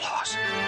Outlaws.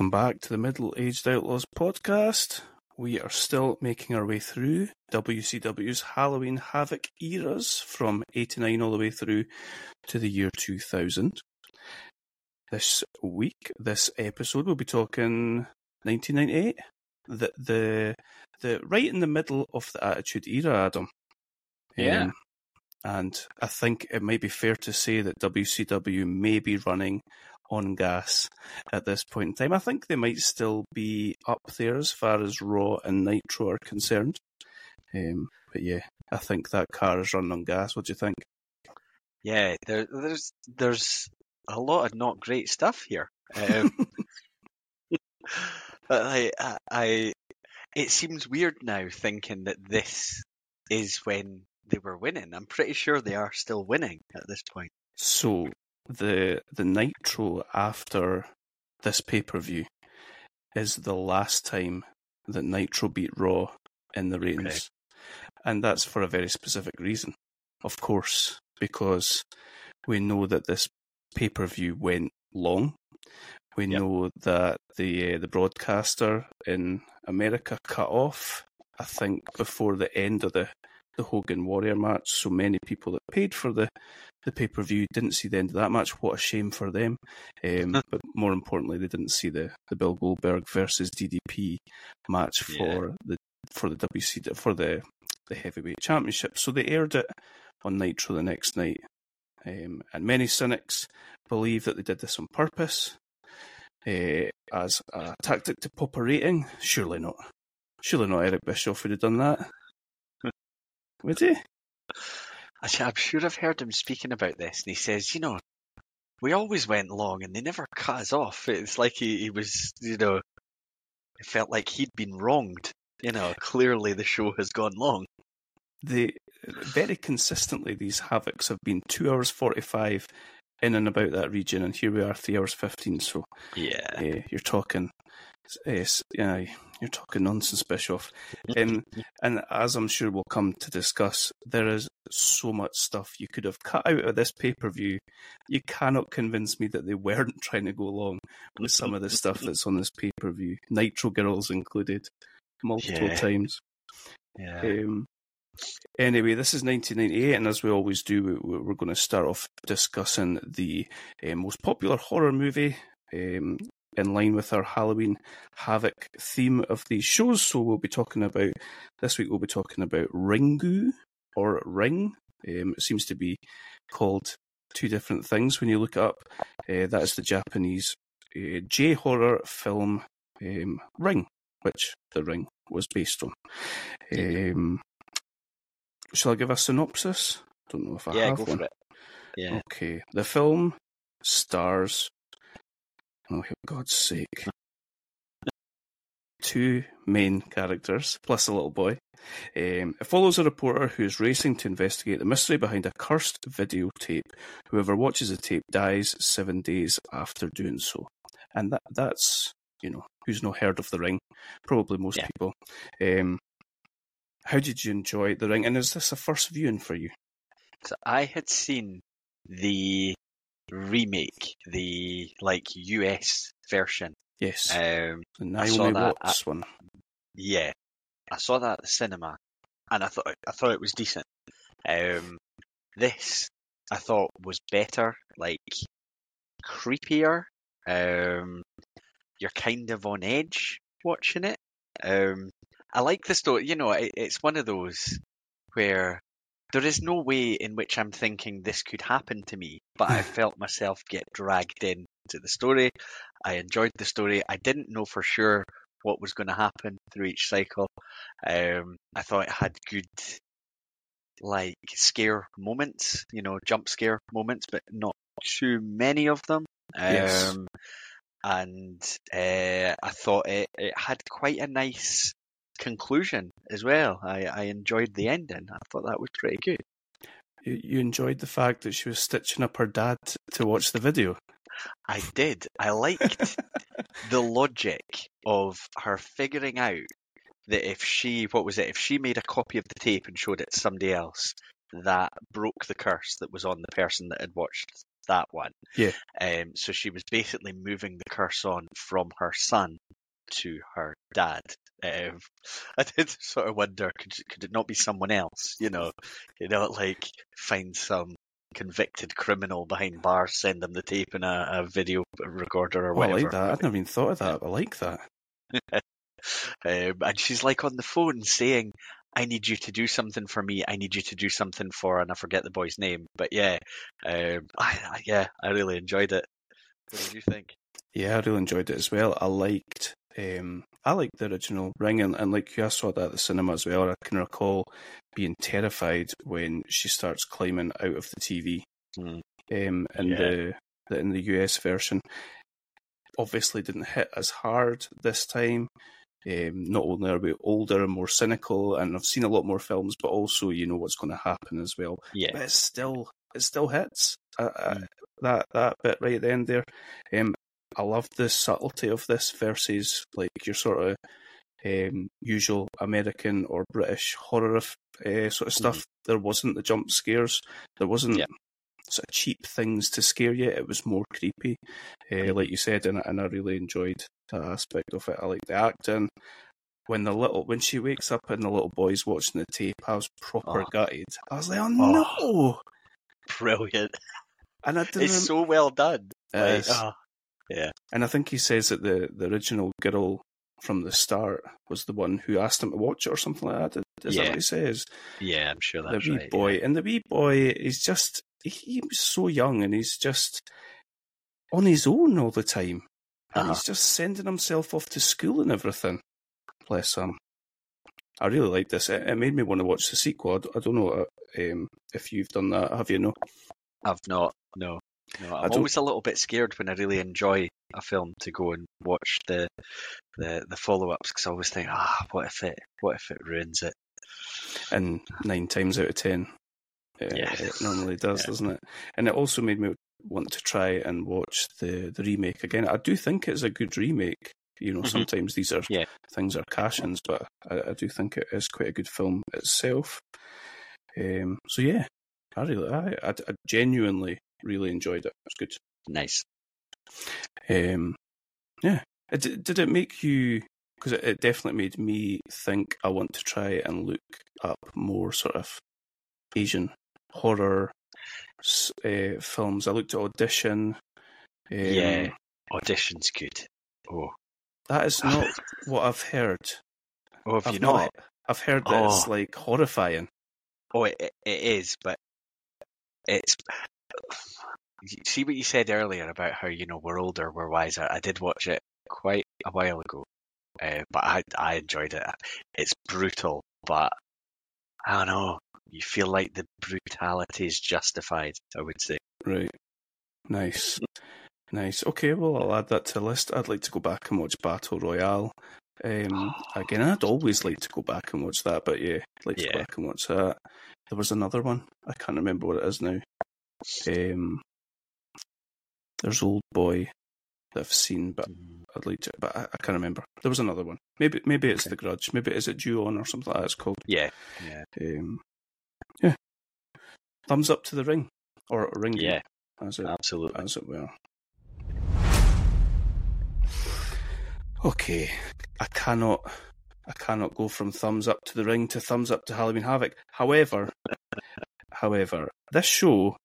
Welcome back to the Middle Aged Outlaws podcast. We are still making our way through WCW's Halloween Havoc eras from 89 all the way through to the year 2000. This week, this episode, we'll be talking 1998, the, the, the right in the middle of the Attitude Era, Adam. Yeah. Um, and I think it might be fair to say that WCW may be running on gas at this point in time. I think they might still be up there as far as Raw and Nitro are concerned. Um, but yeah, I think that car is running on gas. What do you think? Yeah, there, there's there's a lot of not great stuff here. Um, but I, I, I, it seems weird now thinking that this is when they were winning. I'm pretty sure they are still winning at this point. So the the Nitro after this pay per view is the last time that Nitro beat Raw in the ratings, Okay. and that's for a very specific reason, of course, because we know that this pay per view went long. We Yep. know that the uh, the broadcaster in America cut off, I think, before the end of the the Hogan Warrior match. So many people that paid for the the pay per view didn't see the end of that match. What a shame for them. Um, but more importantly, they didn't see the, the Bill Goldberg versus DDP match Yeah. for the for the WC for the the heavyweight championship. So they aired it on Nitro the next night. Um, and many cynics believe that they did this on purpose uh, as a tactic to pop a rating. Surely not. Surely not Eric Bischoff would have done that. Would he? Actually, I'm sure I've heard him speaking about this, and he says, you know, we always went long, and they never cut us off. It's like he, he was, you know, it felt like he'd been wronged. You know, clearly the show has gone long. they very consistently these havocs have been two hours forty five in and about that region, and here we are three hours fifteen. So Yeah. uh, you're talking, uh, yeah, you're talking nonsense, Bischoff. Um, and as I'm sure we'll come to discuss, there is so much stuff you could have cut out of this pay per view. You cannot convince me that they weren't trying to go along with some of the stuff that's on this pay per view, Nitro Girls included, multiple Yeah. times. Yeah. Um, anyway, this is 1998, and as we always do, we- we're going to start off discussing the uh, most popular horror movie um, in line with our Halloween Havoc theme of these shows. So we'll be talking about this week. We'll be talking about Ringu or Ring. Um, it seems to be called two different things when you look it up. Uh, that is the Japanese uh, J horror film um, Ring, which The Ring was based on. Um, shall I give a synopsis? Don't know if I yeah, have go one. for it. Yeah. Okay, the film stars. Oh, for God's sake! Two main characters plus a little boy. Um, it follows a reporter who is racing to investigate the mystery behind a cursed videotape. Whoever watches the tape dies seven days after doing so, and that that's you know who's not heard of the ring? Probably most Yeah. people. Um, how did you enjoy the ring? And is this a first viewing for you? So I had seen the remake, the like US version. Yes, Um, the I saw Naomi that Watts one. yeah, I saw that at the cinema, and I thought I thought it was decent. Um, this I thought was better, like creepier. Um, you're kind of on edge watching it. Um, I like the story. You know, it, it's one of those where there is no way in which I'm thinking this could happen to me, but I felt myself get dragged into the story. I enjoyed the story. I didn't know for sure what was going to happen through each cycle. Um, I thought it had good like scare moments, you know, jump scare moments, but not too many of them. Yes. Um, and uh, I thought it, it had quite a nice conclusion as well. I, I enjoyed the ending. I thought that was pretty good. You, you enjoyed the fact that she was stitching up her dad to watch the video. I did. I liked the logic of her figuring out that if she, what was it, if she made a copy of the tape and showed it to somebody else, that broke the curse that was on the person that had watched that one. Yeah. Um, so she was basically moving the curse on from her son to her dad. Um, I did sort of wonder, could could it not be someone else? You know, you know, like find some convicted criminal behind bars, send them the tape in a, a video recorder or Oh, I whatever. like that. I've never even thought of that. I like that. Um, and she's like on the phone saying, I need you to do something for me. I need you to do something for, and I forget the boy's name. But yeah, um, I, I, yeah, I really enjoyed it. What did you think? Yeah, I really enjoyed it as well. I liked um I like the original Ring and, and like you I saw that at the cinema as well. I can recall being terrified when she starts climbing out of the TV. Hmm. Um in Yeah. the, the in the US version. Obviously didn't hit as hard this time. Um, not only are we older and more cynical, and I've seen a lot more films, but also you know what's going to happen as well. Yeah, But it still it still hits uh, uh, Mm. that that bit right at the end there. Um, I love the subtlety of this versus like your sort of um, usual American or British horror uh, sort of stuff. There wasn't the jump scares. There wasn't Yeah. sort of cheap things to scare you. It was more creepy, uh, like you said, and, and I really enjoyed that aspect of it. I like the acting. When the little when she wakes up and the little boy's watching the tape, I was proper Oh. gutted. I was like, oh no! brilliant. And I didn't. It's rem- so well done. Like, is. Oh, And I think he says that the, the original girl from the start was the one who asked him to watch it or something like that. Is that Yeah. what he says? yeah, I'm sure that's The wee right. boy. yeah. And the wee boy is just, he was so young and he's just on his own all the time. And Uh-huh. he's just sending himself off to school and everything. Bless him. I really like this. It, it made me want to watch the sequel. I, don't know uh, um, if you've done that. Have you? No. I've not. No, no. I I'm always a little bit scared when I really enjoy a film to go and watch the the, the follow ups because I always think, ah, what if it what if it ruins it? and nine times out of ten, uh, Yeah. it normally does, Yeah. doesn't it? And it also made me want to try and watch the the remake again. I do think it's a good remake. You know, Mhm. sometimes these are Yeah. things are cash-ins, but I, I do think it is quite a good film itself. Um, so yeah, I really, I, I, I genuinely really enjoyed it. It's good. Nice. Um, yeah. Did, it make you? Because it, it definitely made me think. I want to try and look up more sort of Asian horror uh, films. I looked at Audition. Um, yeah, audition's good. Oh, that is not what I've heard. oh, have I've you not? I've heard that it's Oh. like horrifying. Oh, it, it it is, but it's. See what you said earlier about how you know we're older, we're wiser. I did watch it quite a while ago, uh, but I I enjoyed it. It's brutal, but I don't know. You feel like the brutality is justified. I would say. Right. Nice. Nice. Okay, well, I'll add that to the list. I'd like to go back and watch Battle Royale. Um, again, I'd always like to go back and watch that, but yeah, I'd like to go back and watch that. There was another one. I can't remember what it is now. Um, there's Old Boy that I've seen, but Mm, I'd like to, but I, I can't remember. There was another one. Maybe, maybe it's Okay. The Grudge. Maybe is it Ju-On or something like that. It's called. Yeah, yeah, Um, yeah. Thumbs up to the ring or ring. yeah. As it Absolutely. as it were. Okay, I cannot, I cannot go from thumbs up to the ring to thumbs up to Halloween Havoc. However, however, this show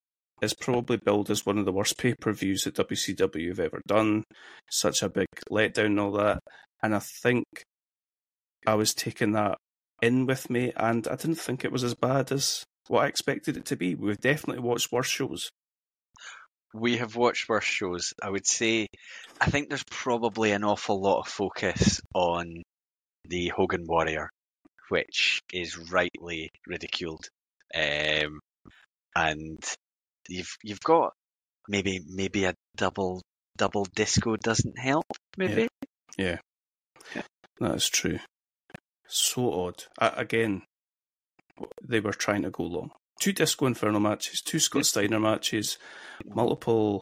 is probably billed as one of the worst pay per views that WCW have ever done. Such a big letdown and all that, and I think I was taking that in with me, and I didn't think it was as bad as what I expected it to be. We've definitely watched worse shows. we have watched worse shows. I would say, I think there's probably an awful lot of focus on the Hogan Warrior, which is rightly ridiculed. Um, and you've you've got maybe maybe a double double disco doesn't help. Maybe Yeah, that is true. So odd. I, again, they were trying to go long. Two Disco Inferno matches, two Scott Steiner matches, multiple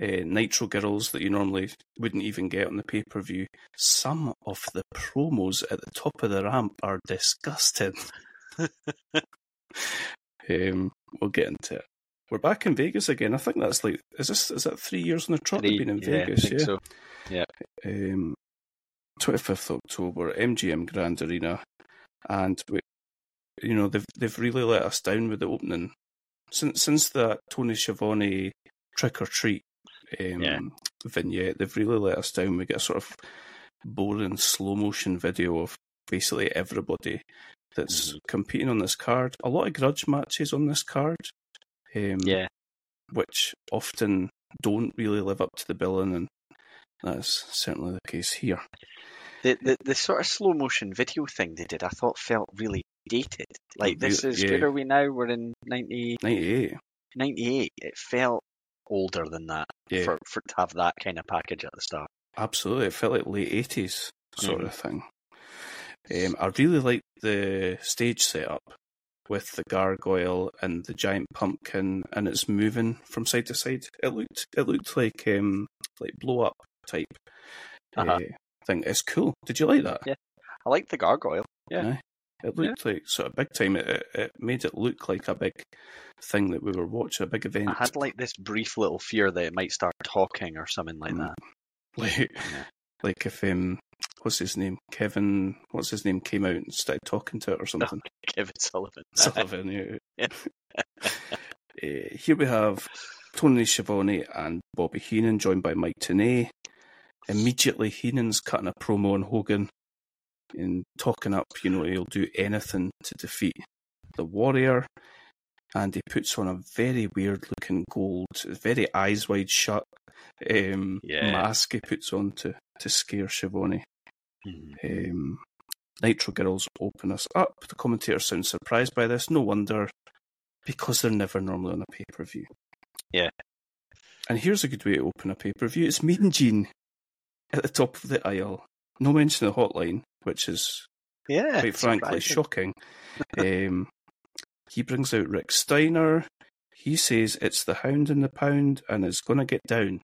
uh, Nitro girls that you normally wouldn't even get on the pay per view. Some of the promos at the top of the ramp are disgusting. um, we'll get into it. We're back in Vegas again. I think that's like is this is that three years on the trot they've been in yeah, Vegas? yeah. so. Um, 25th October, MGM Grand Arena, and we, you know they've they've really let us down with the opening since since that Tony Schiavone trick or treat um, Yeah. vignette. They've really let us down. We get a sort of boring slow motion video of basically everybody that's Mhm. competing on this card. A lot of grudge matches on this card. Um, Yeah, which often don't really live up to the billing, and that's certainly the case here. the, the the sort of slow motion video thing they did, I thought felt really dated. Like this is yeah. where are we now? We're in 90, 98. 98. It felt older than that Yeah, for for to have that kind of package at the start. absolutely. It felt like late 80s sort Mhm. of thing. Um, I really liked the stage setup with the gargoyle and the giant pumpkin, and it's moving from side to side. It looked it looked like um like blow up type Uh-huh. uh, thing. It's cool. Did you like that? Yeah. I like the gargoyle. Yeah. Aye. It looked like sort of big time. It, it, it made it look like a big thing that we were watching, a big event. I had like this brief little fear that it might start talking or something like Mm. that. like, Yeah. like if um, what's his name? Kevin, what's his name? Came out and started talking to it or something. Kevin Sullivan. Sullivan, yeah. Uh, here we have Tony Schiavone and Bobby Heenan, joined by Mike Tenay. Immediately, Heenan's cutting a promo on Hogan and talking up, you know, he'll do anything to defeat the Warrior. And he puts on a very weird looking gold, very eyes wide shut um, Yeah. mask he puts on to, to scare Schiavone. Mhm. Um, Nitro Girls open us up. The commentators sound surprised by this. No wonder, because they're never normally on a pay per view. Yeah. And here's a good way to open a pay per view it's Mean Gene at the top of the aisle. No mention of the hotline, which is Yeah. quite frankly surprising. shocking. um, he brings out Rick Steiner. He says it's the hound in the pound and it's going to get down.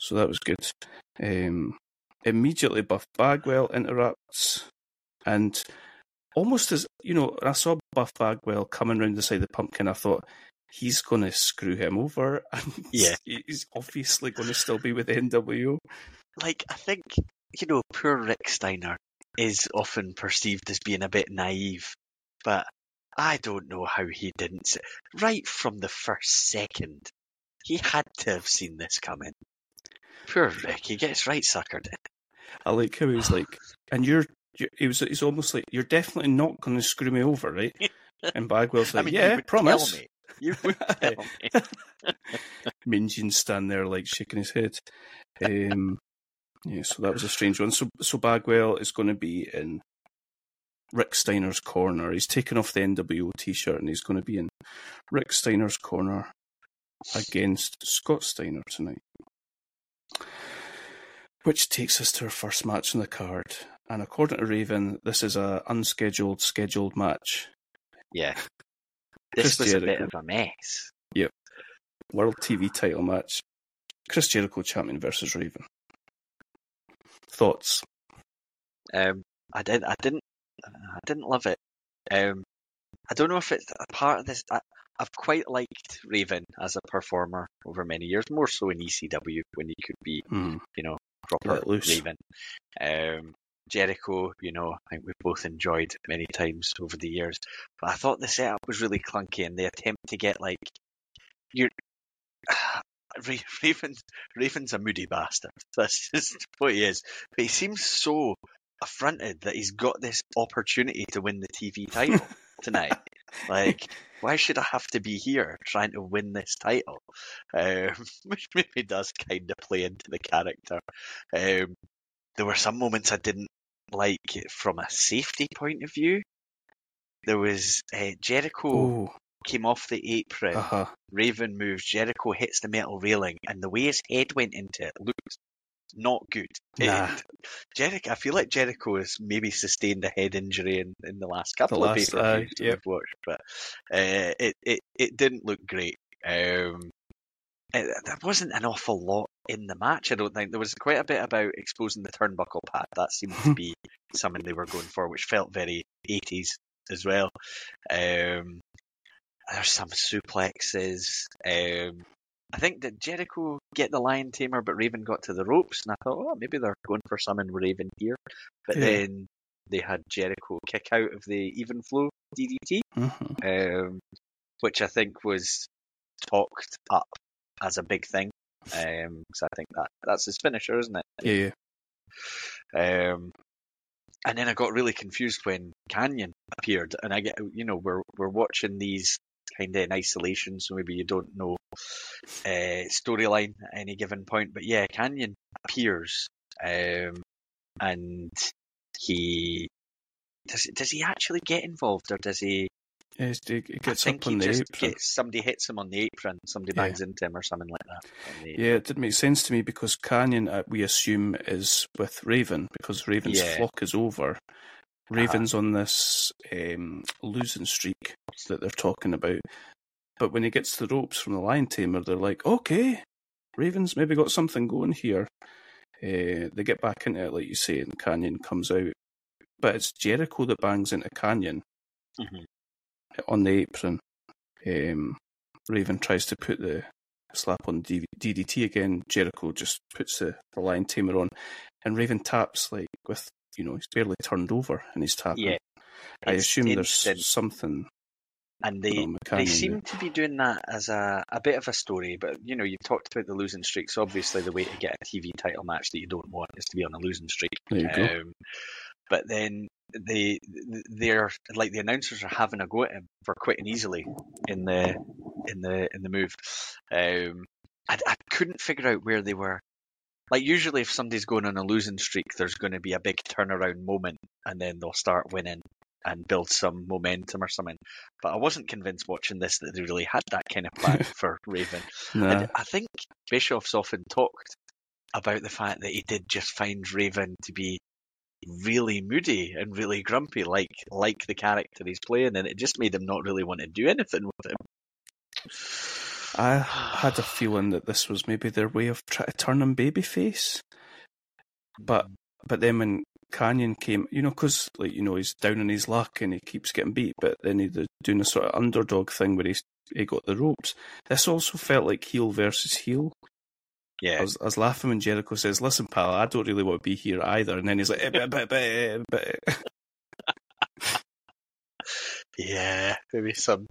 So that was good. Um, immediately, Buff Bagwell interrupts and almost as you know, I saw Buff Bagwell coming round the side of the pumpkin. I thought he's going to screw him over, and Yeah. he's obviously going to still be with NWO. Like, I think, you know, poor Rick Steiner is often perceived as being a bit naive, but I don't know how he didn't. s- Right from the first second, he had to have seen this coming. Poor Rick, he gets right suckered. I like how he was like, and you're, you're he was, he's almost like, you're definitely not going to screw me over, right? And Bagwell's like, I mean, yeah, promise. Tell me. You would tell me. Mean Gene's standing there like shaking his head. Um, yeah, so that was a strange one. So, so Bagwell is going to be in Rick Steiner's corner. He's taken off the NWO T-shirt and he's going to be in Rick Steiner's corner against Scott Steiner tonight. Which takes us to our first match on the card. And according to Raven, this is a unscheduled scheduled match. Yeah. This Chris was a bit of a mess. Yep. World TV title match. Chris Jericho champion versus Raven. Thoughts? Um, I did. I didn't. I didn't love it. Um, I don't know if it's a part of this. I, I've quite liked Raven as a performer over many years, more so in ECW when he could be, Hmm. you know, proper. Raven. Um, Jericho, you know, I think we've both enjoyed many times over the years. But I thought the setup was really clunky, and the attempt to get like you're. Raven's Raven's a moody bastard. That's just what he is. But he seems so affronted that he's got this opportunity to win the TV title tonight. Like why should I have to be here trying to win this title? Um, which maybe does kind of play into the character. Um, there were some moments I didn't like from a safety point of view. There was uh, Jericho Oh, came off the apron. uh-huh. Raven moves. Jericho hits the metal railing, and the way his head went into it looked not good. Nah. It- Jericho, I feel like Jericho has maybe sustained a head injury in, in the last couple The of last, uh, yep. we've watched, but uh, it, it it didn't look great. Um, it, there wasn't an awful lot in the match. I don't think there was quite a bit about exposing the turnbuckle pad. That seemed to be something they were going for, which felt very 80s as well. Um, there's some suplexes. Um, I think that Jericho get the lion tamer, but Raven got to the ropes, and I thought, oh, maybe they're going for something Raven here. But Yeah. then they had Jericho kick out of the even flow DDT, Mhm. um, which I think was talked up as a big thing. Um, so I think that that's his finisher, isn't it? Yeah, yeah. Um, and then I got really confused when Canyon appeared, and I get you know we're we're watching these kind of in isolation, so maybe you don't know uh, storyline at any given point. But yeah, Canyon appears, um, and he does does he actually get involved, or does he? Yeah, he's- he he I think up on he the just apron. gets somebody hits him on the apron, somebody Yeah. bangs into him, or something like that. Yeah, it didn't make sense to me because Canyon, uh, we assume, is with Raven because Raven's Yeah. flock is over. Raven's on this um, losing streak that they're talking about. But when he gets the ropes from the Lion Tamer, they're like, okay, Raven's maybe got something going here. Uh, they get back into it, like you say, and Canyon comes out. But it's Jericho that bangs into Canyon Mhm. on the apron. Um, Raven tries to put the slap on DDT again. Jericho just puts the, the lion tamer on, and Raven taps like with you know he's barely turned over and he's tapping. Yeah, I assume there's something. and they the they seem there. to be doing that as a, a bit of a story. But you know, you talked about the losing streak, so obviously the way to get a TV title match that you don't want is to be on a losing streak. There you go. Um, but then they they're like the announcers are having a go at him for quitting easily in the in the in the move. Um, I, I couldn't figure out where they were. Like usually, if somebody's going on a losing streak, there's going to be a big turnaround moment, and then they'll start winning and build some momentum or something. But I wasn't convinced watching this that they really had that kind of plan for Raven. And I think Bischoff's often talked about the fact that he did just find Raven to be really moody and really grumpy, like like the character he's playing, and it just made him not really want to do anything with him. I had a feeling that this was maybe their way of trying to turn him babyface. But but then when Canyon came, you know, because like you know he's down on his luck and he keeps getting beat, but then he's doing a sort of underdog thing where he's he got the ropes. This also felt like heel versus heel. I yeah, was, I was laughing when Jericho says, "Listen, pal, I don't really want to be here either," and then he's like, eh, but, but, but. yeah, maybe some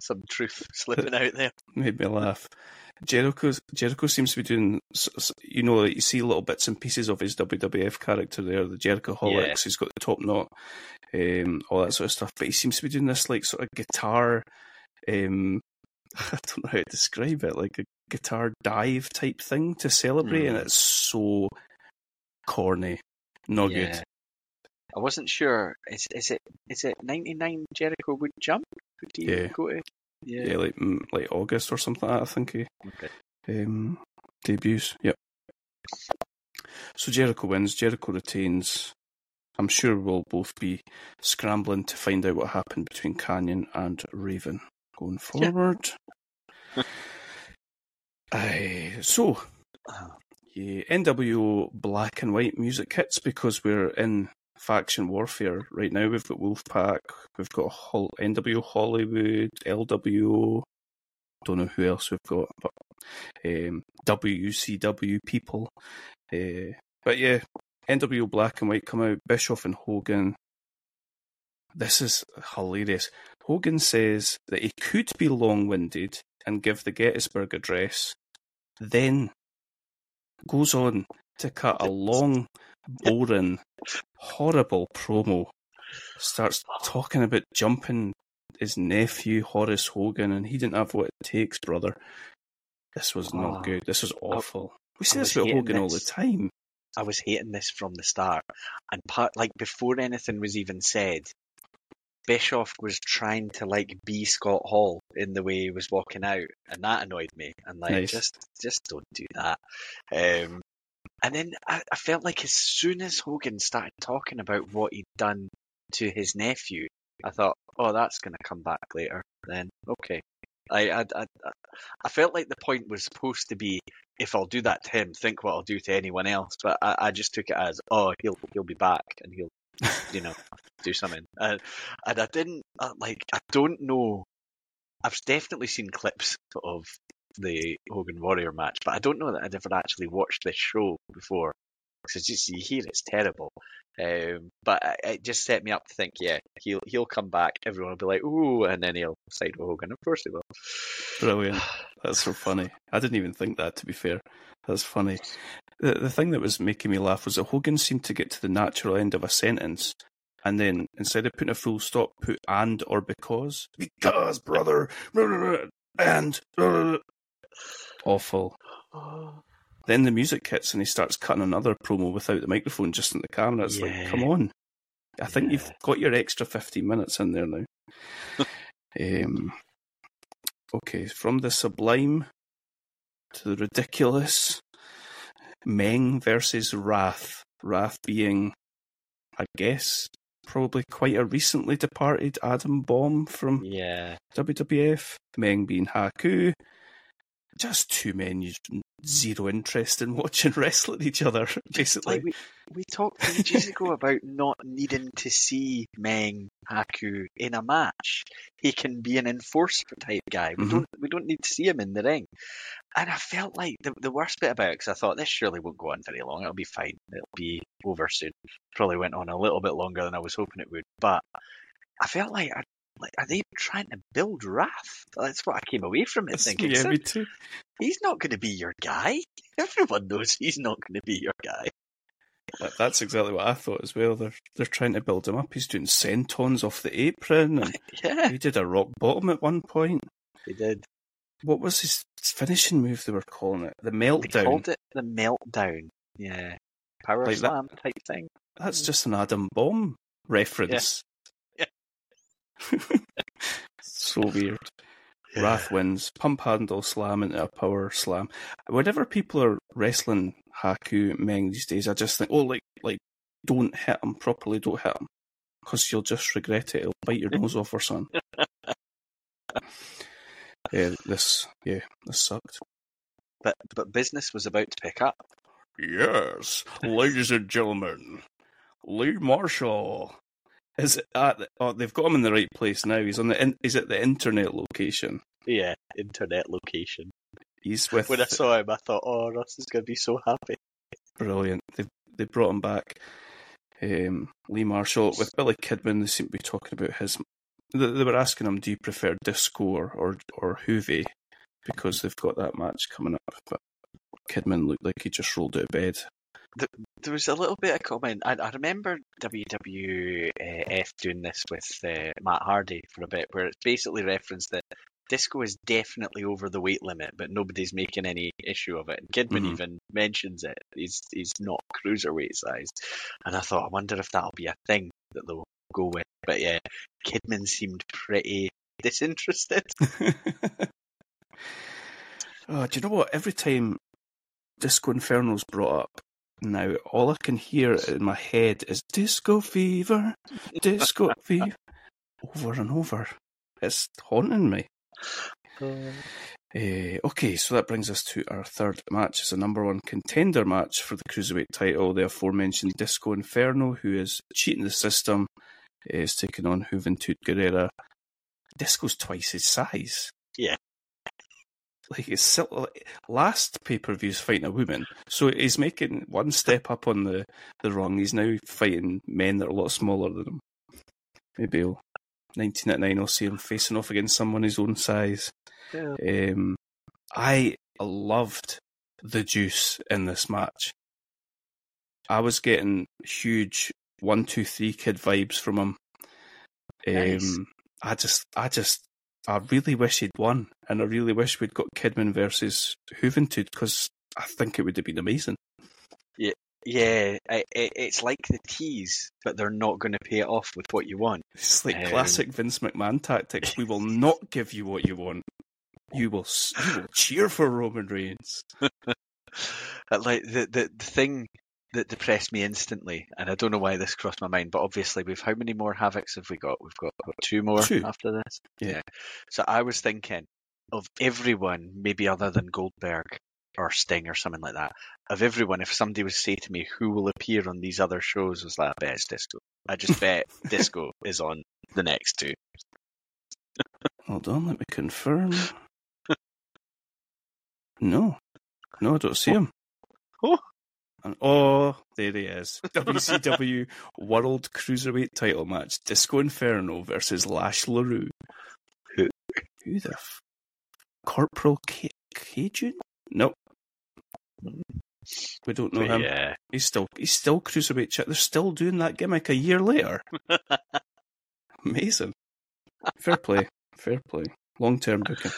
some truth slipping out there. made me laugh. Jericho Jericho seems to be doing, you know, you see little bits and pieces of his WWF character there, the Jericholics. Yeah. He's got the top knot, um, all that sort of stuff. But he seems to be doing this like sort of guitar. Um, I don't know how to describe it, like a guitar dive type thing to celebrate, and Mm. it's so corny, not Yeah. good. I wasn't sure. Is is it is it ninety nine Jericho would jump? Would he Yeah. go to? Yeah, like mm, like August or something like that. I think he Okay. um, debuts. Yep. So Jericho wins. Jericho retains. I'm sure we'll both be scrambling to find out what happened between Canyon and Raven going Yeah. forward. Aye, so Ah, yeah, NWO black and white music hits because we're in faction warfare right now. We've got Wolfpack, we've got Hol- NWO Hollywood, LWO. Don't know who else we've got, but um, WCW people. Uh, but yeah, NWO black and white come out. Bischoff and Hogan. This is hilarious. Hogan says that he could be long-winded and give the Gettysburg Address, then goes on to cut a long, boring, horrible promo. Starts talking about jumping his nephew Horace Hogan, and he didn't have what it takes, brother. This was not Oh. good. This was awful. We say I this about Hogan all the time. I was hating this from the start, and part like before anything was even said, Bischoff was trying to like be Scott Hall in the way he was walking out, and that annoyed me. And like, Nice. just just don't do that. Um, and then I, I felt like as soon as Hogan started talking about what he'd done to his nephew, I thought, oh, that's going to come back later. Then okay. I, I, I, I felt like the point was supposed to be if I'll do that to him, think what I'll do to anyone else. But I, I just took it as, oh, he'll he'll be back and he'll, you know, do something. And, and I didn't uh, like. I don't know. I've definitely seen clips of the Hogan Warrior match, but I don't know that I'd ever actually watched this show before. Because just you hear it's terrible. Um, but it- it just set me up to think, yeah, he'll he'll come back. Everyone will be like, ooh, and then he'll side with Hogan. Of course he will. Brilliant. That's so funny. I didn't even think that, to be fair. That's funny. The, the thing that was making me laugh was that Hogan seemed to get to the natural end of a sentence and then instead of putting a full stop, put and or because. Because, brother. And. Awful. Then the music hits and he starts cutting another promo without the microphone, just in the camera. It's like, come on. I think you've got your extra 15 minutes in there now. um, okay, from the sublime to the ridiculous. Meng versus Wrath. Wrath being, I guess, probably quite a recently departed Adam Bomb from Yeah. WWF. Meng being Haku. Just two men with zero interest in watching wrestling each other, basically. Like we, we talked ages ago about not needing to see Meng Haku in a match. He can be an enforcer type guy. We Mhm. don't we don't need to see him in the ring. And I felt like the the worst bit about it because I thought this surely won't go on very long. It'll be fine. It'll be over soon. Probably went on a little bit longer than I was hoping it would. But I felt like. I, like, are they trying to build wrath? That's what I came away from it thinking. yeah, "Sir, me too. he's not going to be your guy. Everyone knows he's not going to be your guy. That- That's exactly what I thought as well. They're they're trying to build him up. He's doing sentons off the apron, and Yeah, he did a rock bottom at one point. He did. What was his finishing move? They were calling it the meltdown. They called it the meltdown. Yeah, power Like that- slam type thing. That's hmm. just an Adam Bomb reference. Yeah. so weird. Wrath wins. Pump handle slam into a power slam. Whenever people are wrestling Haku Meng these days, I just think, oh, like, like, don't hit him properly. Don't hit him because you'll just regret it. It'll bite your nose off or something. yeah, this, yeah, this sucked. But but business was about to pick up. Yes, ladies and gentlemen, Lee Marshall is at. The, oh, they've got him in the right place now. He's on the. In, he's at the internet location. Yeah, internet location. He's with. When I saw him, I thought, oh, Russ is going to be so happy. Brilliant. They they brought him back. Um, Lee Marshall with Billy Kidman. They seem to be talking about his. They, they were asking him, "Do you prefer Disco or or, or Juve?" Because they've got that match coming up. But Kidman looked like he just rolled out of bed. There was a little bit of comment. I, I remember WWF doing this with uh, Matt Hardy for a bit, where it's basically referenced that Disco is definitely over the weight limit, but nobody's making any issue of it. And Kidman Mhm. even mentions it. He's he's not cruiserweight sized, and I thought, I wonder if that'll be a thing that they'll go with. But yeah, Kidman seemed pretty disinterested. oh, do you know what? Every time Disco Inferno's brought up, now all I can hear in my head is Disco Fever, Disco Fever, over and over. It's haunting me. Uh, okay, so that brings us to our third match. It's a number one contender match for the Cruiserweight title. The aforementioned Disco Inferno, who is cheating the system, is taking on Juventud Guerrera. Disco's twice his size. Yeah. Like, still, last pay per view's fighting a woman. So he's making one step up on the, the rung. He's now fighting men that are a lot smaller than him. Maybe he'll, 1999, I'll see him facing off against someone his own size. Yeah. Um, I loved the juice in this match. I was getting huge one, two, three kid vibes from him. Nice. Um, I just, I just, I really wish he'd won, and I really wish we'd got Kidman versus Juventud because I think it would have been amazing. Yeah, I, it, it's like the tease, but they're not going to pay it off with what you want. It's like Um, classic Vince McMahon tactics. We will not give you what you want. You will, you will cheer for Roman Reigns. Like the, the the thing that depressed me instantly, and I don't know why this crossed my mind, but obviously we've how many more havocs have we got? We've got two more Two. after this. Yeah. So I was thinking of everyone, maybe other than Goldberg or Sting or something like that. Of everyone, if somebody was to say to me who will appear on these other shows, I was like, I bet it's Disco. I just bet Disco is on the next two. Hold on, let me confirm. No, no, I don't see him. Oh. And, oh, there he is. WCW World Cruiserweight Title match: Disco Inferno versus Lash LaRue. Who? Who the f- Corporal Ca- Cajun? Nope. We don't know But him. yeah, He's still he's still cruiserweight. They're still doing that gimmick a year later. Amazing. Fair play. Fair play. Long term booking.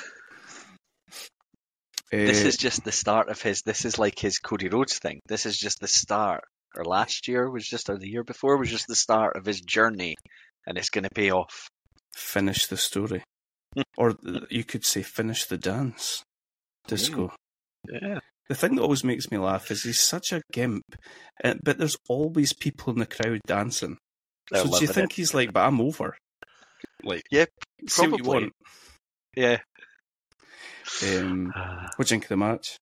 This Eh, is just the start of his. This is like his Cody Rhodes thing. This is just the start. Or last year was just, or the year before was just the start of his journey, and it's going to pay off. finish the story, or you could say finish the dance. Disco. Yeah. The thing that always makes me laugh is he's such a gimp, uh, but there's always people in the crowd dancing. They're so do you think he's like, but I'm over? Like, Yeah, say what you probably. want. Yeah. Um, what do you think of the match?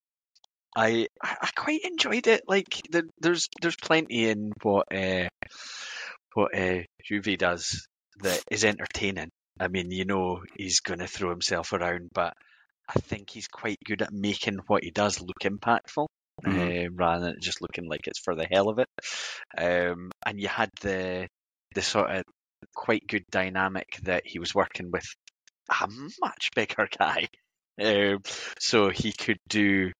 I I quite enjoyed it. Like there, there's there's plenty in what uh, what uh, Juve does that is entertaining. I mean, you know, he's going to throw himself around, but I think he's quite good at making what he does look impactful, Mhm. um, rather than just looking like it's for the hell of it. Um, and you had the the sort of quite good dynamic that he was working with a much bigger guy, um, so he could do.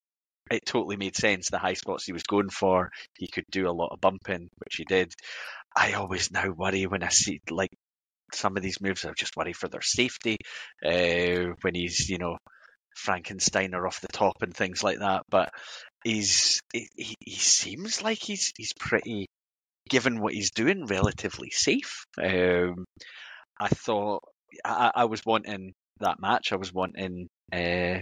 It totally made sense. The high spots he was going for, he could do a lot of bumping, which he did. I always now worry when I see like some of these moves. I just worry for their safety uh, when he's you know Frankensteiner off the top and things like that. But he's he, he seems like he's he's pretty given what he's doing relatively safe. Um, I thought I, I was wanting that match. I was wanting uh,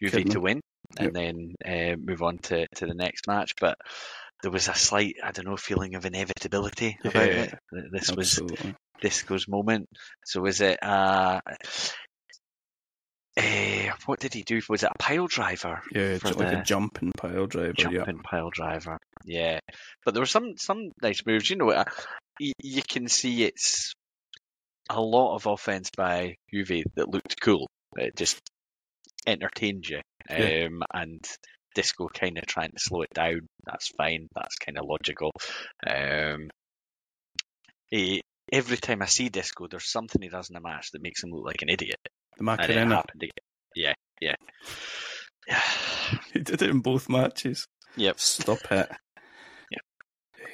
Juve to win and then uh, move on to, to the next match. But there was a slight, I don't know, feeling of inevitability about Yeah, it. Th- This was Absolutely. Disco's moment. So was it? Uh, eh, what did he do? Was it a pile driver? Yeah, like the a jumping pile driver. Yeah. jumping pile driver. Yeah, but there were some some nice moves. You know, uh, you, you can see it's a lot of offense by Juve that looked cool. It just entertained you. Yeah. Um, and Disco kind of trying to slow it down. That's fine. That's kind of logical. Um, he, every time I see Disco, there's something he does in a match that makes him look like an idiot. The Macarena. Yeah, yeah. Yeah. He did it in both matches. Yep. Stop it.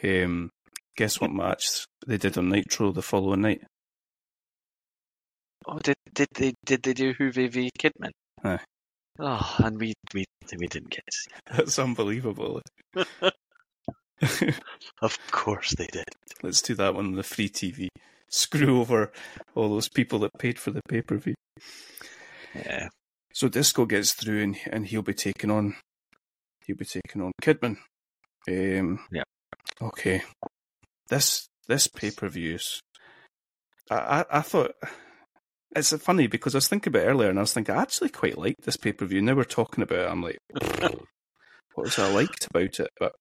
Yep. Um, guess what match they did on Nitro the following night? Oh, did did they did they do Juve v Kidman? Aye. Oh, and we we we didn't get. That's unbelievable. Of course they did. Let's do that one on the free TV. Screw over all those people that paid for the pay per view. Yeah. So Disco gets through and, and he'll be taking on he'll be taking on Kidman. Um, Yeah. Okay. This this pay per views. I, I I thought it's funny because I was thinking about it earlier and I was thinking I actually quite like this pay per view. Now we're talking about it, I'm like, what was I liked about it? But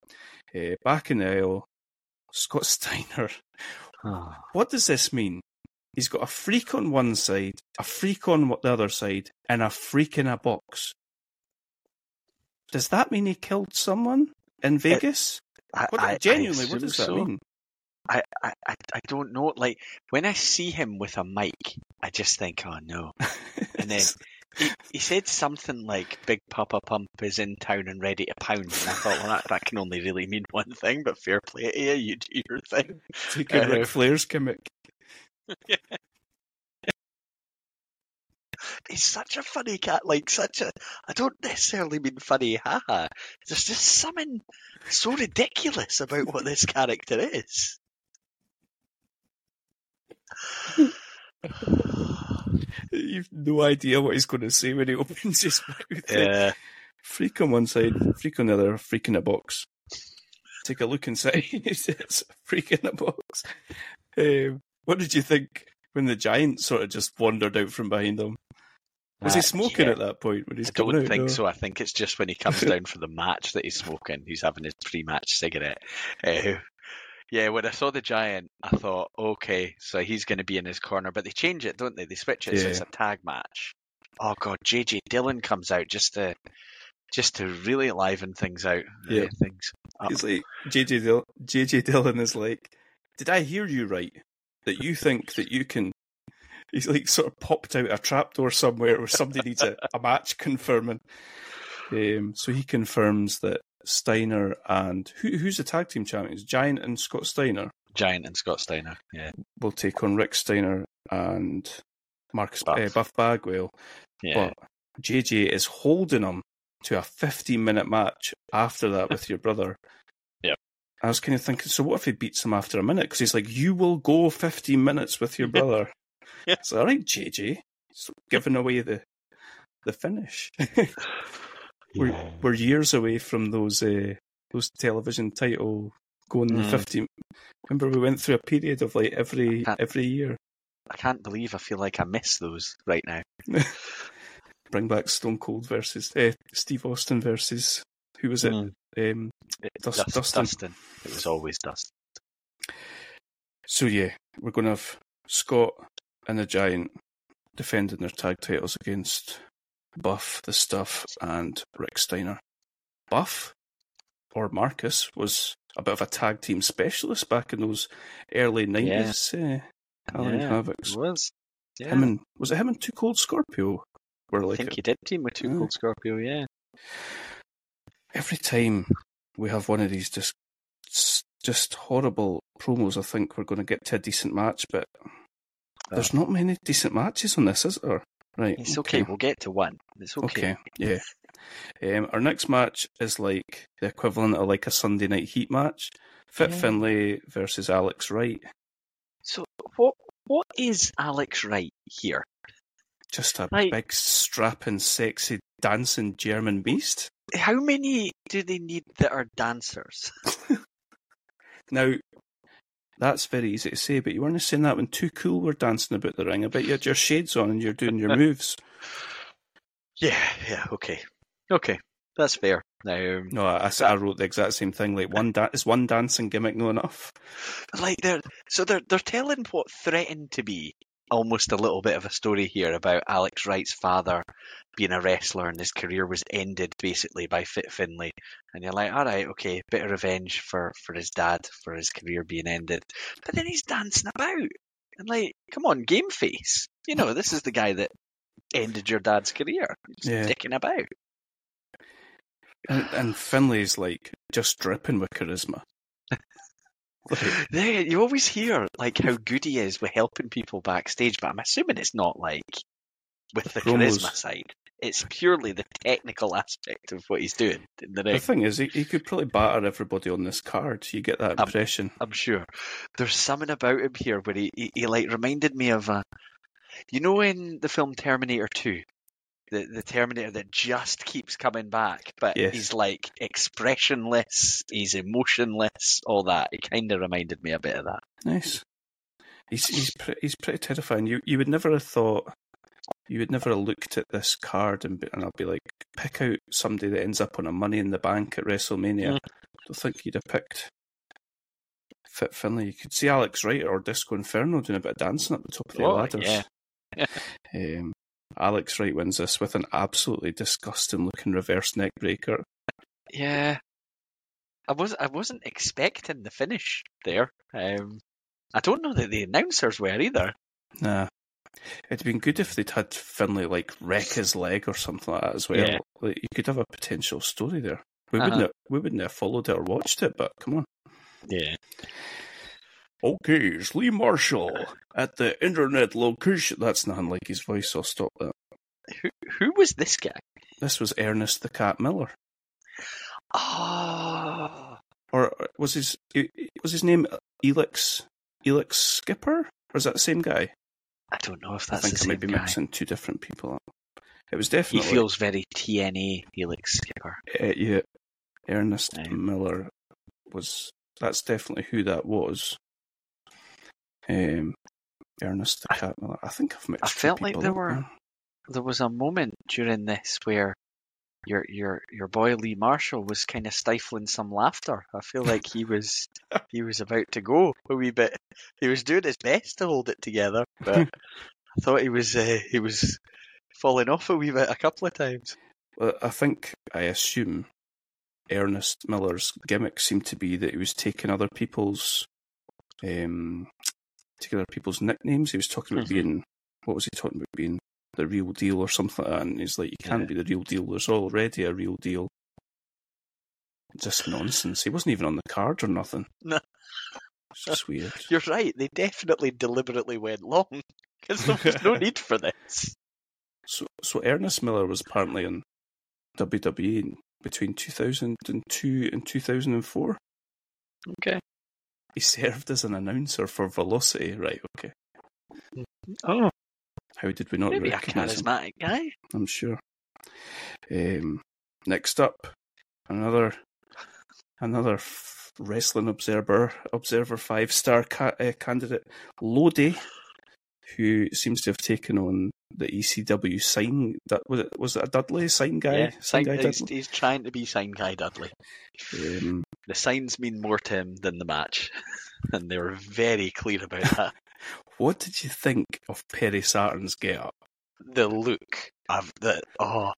uh, back in the aisle, Scott Steiner. Oh. What does this mean? He's got a freak on one side, a freak on the other side, and a freak in a box. Does that mean he killed someone in Vegas? I, What, I- I genuinely, what does that so. mean? I, I, I don't know. Like when I see him with a mic, I just think, oh no. And then he, he said something like "Big Papa Pump is in town and ready to pound," and I thought, well, that, that can only really mean one thing. But fair play to you, you do your thing. Take a Uh, Ric Flair's gimmick. he's such a funny cat. Like such a. I don't necessarily mean funny, haha. There's just something so ridiculous about what this character is. You've no idea what he's going to say when he opens his mouth. Yeah. Freak on one side, freak on the other, freak in a box. Take a look inside. it's a freak in a box. Um, what did you think when the giant sort of just wandered out from behind him? Was he smoking yeah. at that point when he's I don't out? think No. so. I think it's just when he comes down for the match that he's smoking. He's having his pre-match cigarette. Uh, yeah, when I saw the giant, I thought, okay, so he's going to be in his corner. But they change it, don't they? They switch it so it's a tag match. Oh god, JJ Dillon comes out just to just to really liven things out. Yeah. things. up. He's like JJ Dill- JJ Dillon is like, did I hear you right? That you think that you can? He's like sort of popped out a trapdoor somewhere where somebody needs a, a match confirming. Um, so he confirms that Steiner and who, who's the tag team champions? Giant and Scott Steiner Giant and Scott Steiner. Yeah, will take on Rick Steiner and Marcus Buff. uh, Buff Bagwell. yeah. But JJ is holding him to a 15 minute match after that with your brother. Yeah. I was kind of thinking, so what if he beats him after a minute? Because he's like, you will go 15 minutes with your brother. Yeah. It's all right, JJ. So giving away the the finish. we're, Yeah. we're years away from those uh, those television title going the Mm. 15. Remember, we went through a period of like every every year. I can't believe I feel like I miss those right now. Bring back Stone Cold versus uh, Steve Austin versus who was it? Mm. Um, Dust- Dust- Dustin. Dustin. It was always Dustin. so yeah, we're going to have Scott and the Giant defending their tag titles against Buff, the Stuff, and Rick Steiner. Buff or Marcus was a bit of a tag team specialist back in those early nineties. Uh, Halloween Yeah, Havocs. Was. Yeah. Him and was it him and Two Cold Scorpio? Were I like think he did team with Two Yeah. Cold Scorpio, yeah. every time we have one of these just just horrible promos, I think we're going to get to a decent match, but there's not many decent matches on this, is there? Right. It's okay. We'll get to one. It's okay. Okay. Yeah. Um, our next match is like the equivalent of like a Sunday night heat match. Fit Yeah. Finlay versus Alex Wright. So what what is Alex Wright here? Just a Right. big, strapping, sexy, dancing German beast. How many do they need that are dancers? Now, that's very easy to say, but you weren't saying that when Too Cool were dancing about the ring. I bet you had your shades on and you're doing your moves. Yeah, yeah, okay. Okay. That's fair. Now No, I, I, wrote the exact same thing. Like, one da- is one dancing gimmick not enough? like they're so they're they're telling what threatened to be almost a little bit of a story here about Alex Wright's father being a wrestler and his career was ended basically by Fit Finlay. And you're like, all right, okay, bit of revenge for for his dad for his career being ended. But then he's dancing about and like, come on, game face. You know, this is the guy that ended your dad's career. He's Yeah. dicking about. And, and Finlay's like just dripping with charisma. There, you always hear like how good he is with helping people backstage, but I'm assuming it's not like with the Promos. charisma side. It's purely the technical aspect of what he's doing in the the thing is, he, he could probably batter everybody on this card. You get that impression. I'm sure. There's something about him here where he, he, he like reminded me of a, you know, in the film Terminator 2, the the Terminator that just keeps coming back, but Yes. he's like expressionless, he's emotionless, all that. It kind of reminded me a bit of that. Nice. He's he's pre- he's pretty terrifying. You you would never have thought. You would never have looked at this card and be, and I'll be like, pick out somebody that ends up on a Money in the Bank at WrestleMania. Mm. I don't think you'd have picked Fit Finlay. You could see Alex Wright or Disco Inferno doing a bit of dancing up the top of the Oh, ladders. yeah. um, Alex Wright wins this with an absolutely disgusting looking reverse neck breaker. Yeah, I was I wasn't expecting the finish there. Um, I don't know that the announcers were either. Nah. It'd been good if they'd had Finlay like wreck his leg or something like that as well. Yeah. Like you could have a potential story there. We Uh-huh. wouldn't have, we wouldn't have followed it or watched it, but come on. Yeah, Okay, it's Lee Marshall at the internet location. That's nothing like his voice. I'll stop that. Who who was this guy? This was Ernest the Cat Miller, Oh, or was his was his name Elix Elix Skipper, or is that the same guy? I don't know if I that's think the I might be guy. mixing two different people up. It was definitely. He feels very TNA Elix Skipper. uh, yeah. Ernest. Miller was that's definitely who that was. Um, Ernest I- Cat Miller. I think I've mixed. I felt like there were- now. There was a moment during this where your your your boy Lee Marshall was kind of stifling some laughter. I feel like he was he was about to go a wee bit. He was doing his best to hold it together, but I thought he was uh, he was falling off a wee bit a couple of times. Well, I think I assume Ernest Miller's gimmick seemed to be that he was taking other people's um taking other people's nicknames. He was talking about Mhm. being what was he talking about being the real deal or something like that, and he's like, You can't Yeah. be the real deal, there's already a real deal. Just nonsense. He wasn't even on the card or nothing. No. It's just weird. You're right. They definitely deliberately went long because there was no need for this. So so Ernest Miller was apparently in WWE between two thousand and two and two thousand and four. Okay. He served as an announcer for Velocity, right? Okay. Oh, How did we not maybe a recognise him? charismatic guy. I'm sure. Um, next up, another another wrestling observer observer five star ca- uh, candidate Lodi, who seems to have taken on the ECW sign. That was it. Was it a Dudley sign guy? yeah, sign sign, guy he's, he's trying to be sign guy Dudley. Um, The signs mean more to him than the match, and they were very clear about that. what did you think of Perry Saturn's get up? the look of the oh,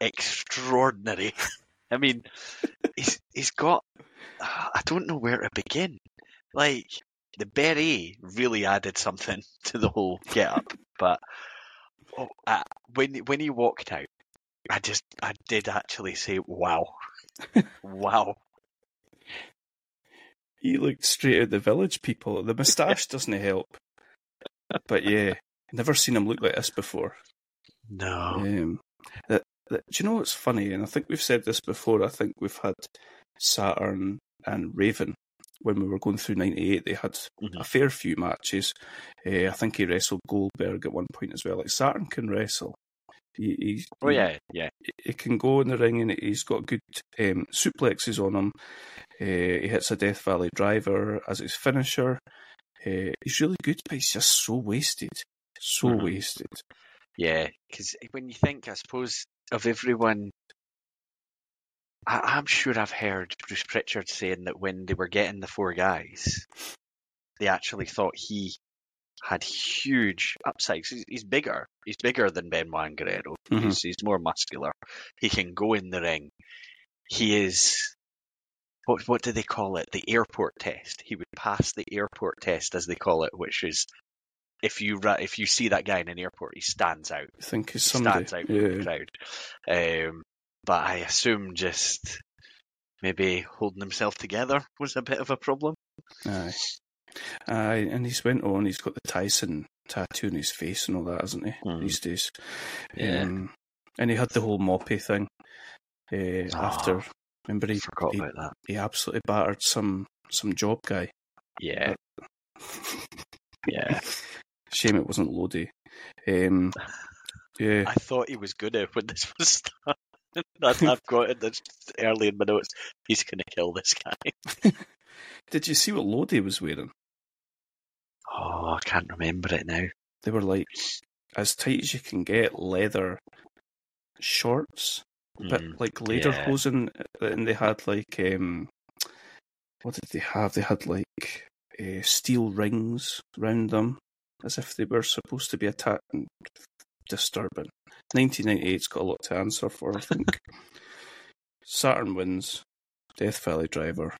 extraordinary. I mean, he's he's got. I don't know where to begin. Like the beret really added something to the whole get up, but oh, uh, when when he walked out, I just I did actually say wow, wow. He looked straight at the village people. The moustache doesn't help. But yeah, never seen him look like this before. No, Um, that, that, do you know what's funny? And I think we've said this before. I think we've had Saturn and Raven when we were going through '98. They had Mhm. a fair few matches. Uh, I think he wrestled Goldberg at one point as well. Like Saturn can wrestle. He, he, oh yeah, yeah. he can go in the ring and he's got good um, suplexes on him. Uh, he hits a Death Valley driver as his finisher. Uh, he's really good, but he's just so wasted. So Mhm. wasted. Yeah, because when you think, I suppose, of everyone, I, I'm sure I've heard Bruce Pritchard saying that when they were getting the four guys, they actually thought he had huge upsides. He's, he's bigger. He's bigger than Benoit Guerrero. Mhm. He's, he's more muscular. He can go in the ring. He is. What what do they call it? The airport test. He would pass the airport test, as they call it, which is if you if you see that guy in an airport, he stands out I think he's somebody. stands out from the Yeah. crowd. Um, but I assume just maybe holding himself together was a bit of a problem. Aye. Aye, and he's went on, he's got the Tyson tattoo on his face and all that, hasn't he, Hmm. these days? Yeah. Um, and he had the whole moppy thing uh, Ah, after. Remember, he, Forgot he, about that. he absolutely battered some some job guy. Yeah, yeah. Shame it wasn't Lodi. Um, yeah, I thought he was gonna when this was starting. I've I've got it this early in my notes. He's gonna kill this guy. did you see what Lodi was wearing? Oh, I can't remember it now. They were like as tight as you can get, leather shorts, but Mm, like lederhosen, and they had like um, what did they have? They had like uh, steel rings round them, as if they were supposed to be attacked. Disturbing. 1998's got a lot to answer for, I think. Saturn wins. Death Valley Driver.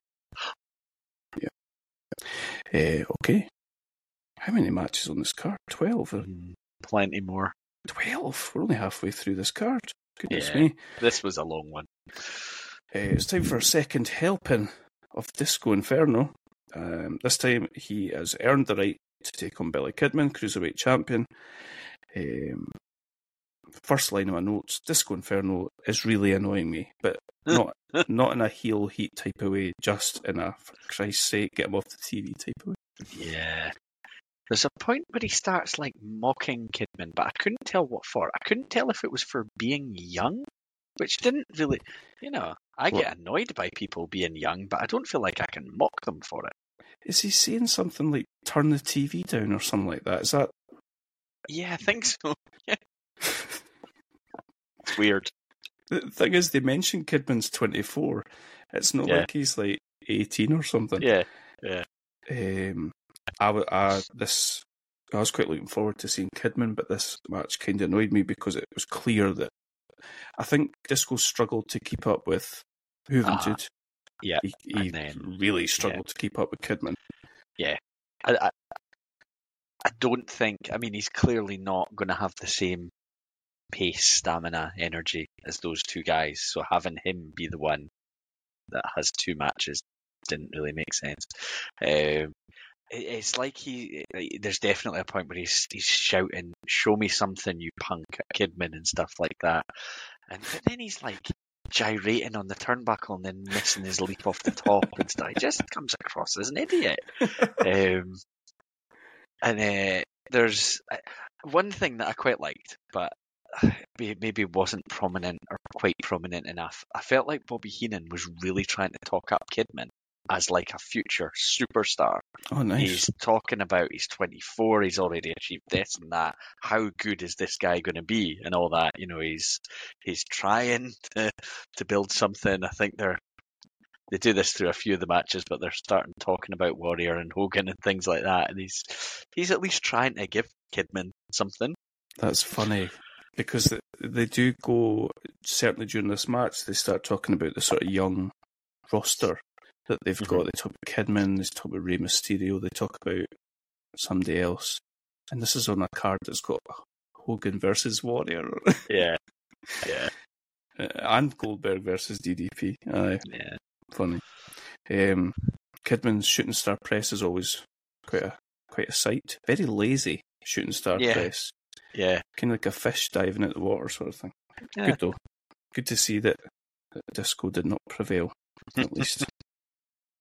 Yeah. Uh, okay. How many matches on this card? 12? mm, Plenty more. 12? We're only halfway through this card. Goodness Yeah. me. This was a long one. Uh, it's time for a second helping of Disco Inferno. Um, this time he has earned the right to take on Billy Kidman, Cruiserweight Champion. Um, first line of my notes: Disco Inferno is really annoying me, but not not in a heel heat type of way, just in a for Christ's sake, get him off the TV type of way. Yeah. There's a point where he starts like mocking Kidman, but I couldn't tell what for. I couldn't tell if it was for being young, which didn't really, you know, I Well- get annoyed by people being young, but I don't feel like I can mock them for it. Is he saying something like "turn the TV down" or something like that? Is that? Yeah, I think so. Yeah. It's weird. The thing is, they mentioned Kidman's twenty four. It's not Yeah. like he's like eighteen or something. Yeah. Um, I, I this I was quite looking forward to seeing Kidman, but this match kind of annoyed me because it was clear that I think Disco struggled to keep up with Juventud. Yeah. he, he then- really struggled to keep up with Kidman. I, I, I don't think. I mean, he's clearly not going to have the same pace, stamina, energy as those two guys. So having him be the one that has two matches didn't really make sense. Um, it's like he. There's definitely a point where he's he's shouting, "Show me something, you punk!" at Kidman and stuff like that. And but then he's like gyrating on the turnbuckle and then missing his leap off the top and stuff. He just comes across as an idiot. Um, and uh, there's uh, one thing that I quite liked, but maybe wasn't prominent or quite prominent enough. I felt like Bobby Heenan was really trying to talk up Kidman as like a future superstar. Oh, nice. He's talking about he's 24, he's already achieved this and that. How good is this guy going to be and all that? You know, he's he's trying to to build something. I think they're they do this through a few of the matches, but they're starting talking about Warrior and Hogan and things like that. And he's he's at least trying to give Kidman something. That's funny because they, do go certainly during this match. They start talking about the sort of young roster that they've Mhm. got. They talk about Kidman. They talk about Rey Mysterio. They talk about somebody else, and this is on a card that's got Hogan versus Warrior Yeah, yeah, and Goldberg versus DDP. Aye, yeah. Funny. Um, Kidman's shooting star press is always quite a quite a sight. Very lazy shooting star Yeah. press, Yeah, kind of like a fish diving at the water sort of thing. Yeah. Good though. Good to see that, that disco did not prevail, at least.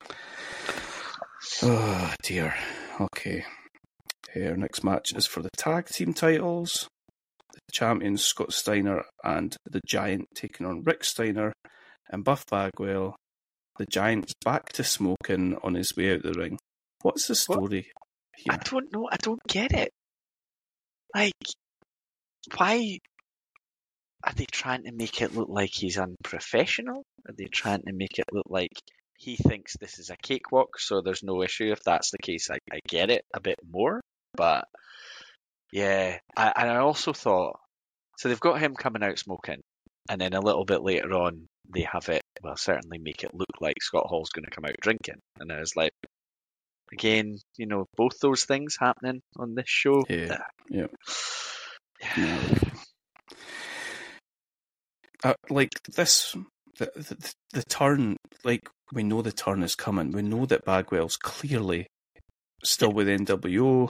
oh dear. Okay. Uh, Our next match is for the tag team titles. The champions Scott Steiner and the Giant taking on Rick Steiner and Buff Bagwell. The Giant's back to smoking on his way out the ring. What's the story I here? don't know. I don't get it. Like, why are they trying to make it look like he's unprofessional? Are they trying to make it look like he thinks this is a cakewalk, so there's no issue? If that's the case, I, I get it a bit more. But yeah, I, and I also thought so they've got him coming out smoking, and then a little bit later on they have it. Well, certainly make it look like Scott Hall's going to come out drinking, and I was like, again, you know, both those things happening on this show. Yeah, yeah. Yeah. Uh, like this, the, the the turn. Like we know the turn is coming. We know that Bagwell's clearly still with NWO,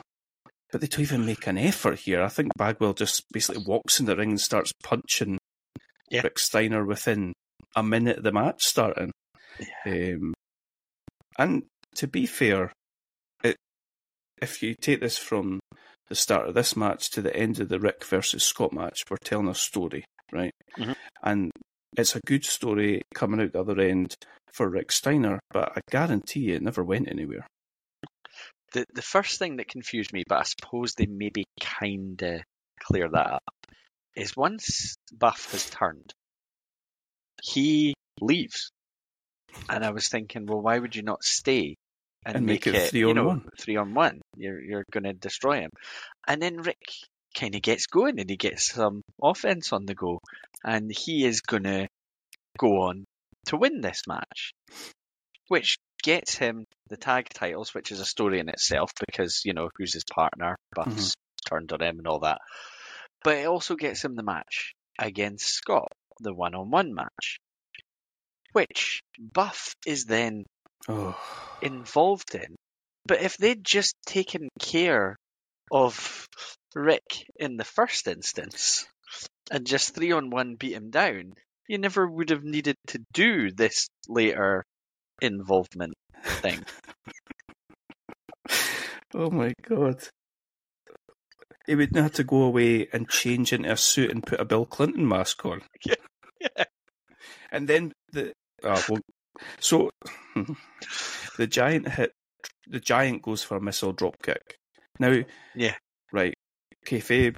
but they don't even make an effort here. I think Bagwell just basically walks in the ring and starts punching Yeah. Rick Steiner within a minute of the match starting. Um, and to be fair, it, if you take this from the start of this match to the end of the Rick versus Scott match, we're telling a story, right? Mhm. And it's a good story coming out the other end for Rick Steiner, but I guarantee you it never went anywhere. The the first thing that confused me, but I suppose they maybe kinda clear that up, is once Buff has turned, he leaves. And I was thinking, well, why would you not stay and, And make it three you on know, one? Three on one. You're you're going to destroy him. And then Rick kind of gets going and he gets some offense on the go, and he is going to go on to win this match, which gets him the tag titles, which is a story in itself because you know who's his partner, mm-hmm. Buff's turned on him and all that. But it also gets him the match against Scott, the one-on-one match, which Buff is then Oh, involved in. But if they'd just taken care of Rick in the first instance and just three on one beat him down, you never would have needed to do this later involvement thing. oh my god. He wouldn't have to go away and change into a suit and put a Bill Clinton mask on. Yeah. yeah. And then the oh, well, so the giant hit the giant goes for a missile drop kick. Now Yeah. right, kayfabe,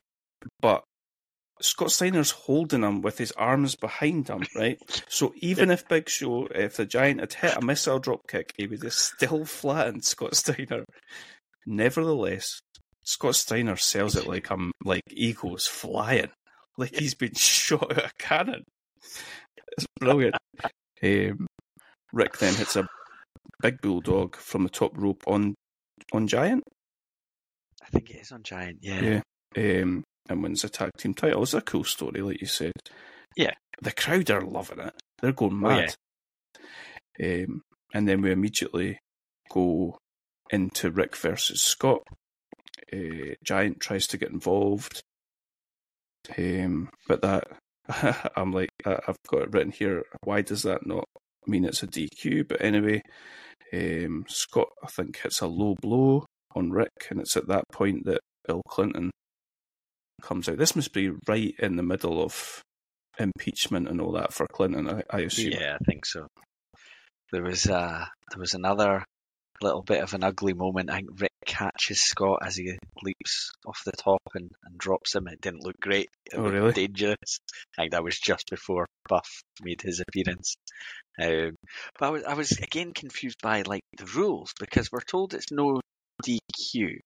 but Scott Steiner's holding him with his arms behind him, right? So even if Big Show, if the Giant had hit a missile drop kick, he would have still flattened Scott Steiner. Nevertheless, Scott Steiner sells it like I'm like eagles flying, like he's been shot at a cannon. It's brilliant. Um, Rick then hits a big bulldog from the top rope on on Giant. I think it is on Giant, yeah. Yeah. Um, and wins the tag team title. It's a cool story, like you said. Yeah. The crowd are loving it. They're going Oh, mad. um, and then we immediately go into Rick versus Scott. Uh, Giant tries to get involved. Um, but that, I'm like, I- I've got it written here. Why does that not mean it's a DQ? But anyway, um, Scott, I think, hits a low blow on Rick, and it's at that point that Bill Clinton comes out. This must be right in the middle of impeachment and all that for Clinton, I, I assume. Yeah, I think so. There was uh there was another little bit of an ugly moment. I think Rick catches Scott as he leaps off the top and, and drops him. It didn't look great. It Oh, really? dangerous. I think that was just before Buff made his appearance. Um, but I was I was again confused by like the rules because we're told it's no DQ.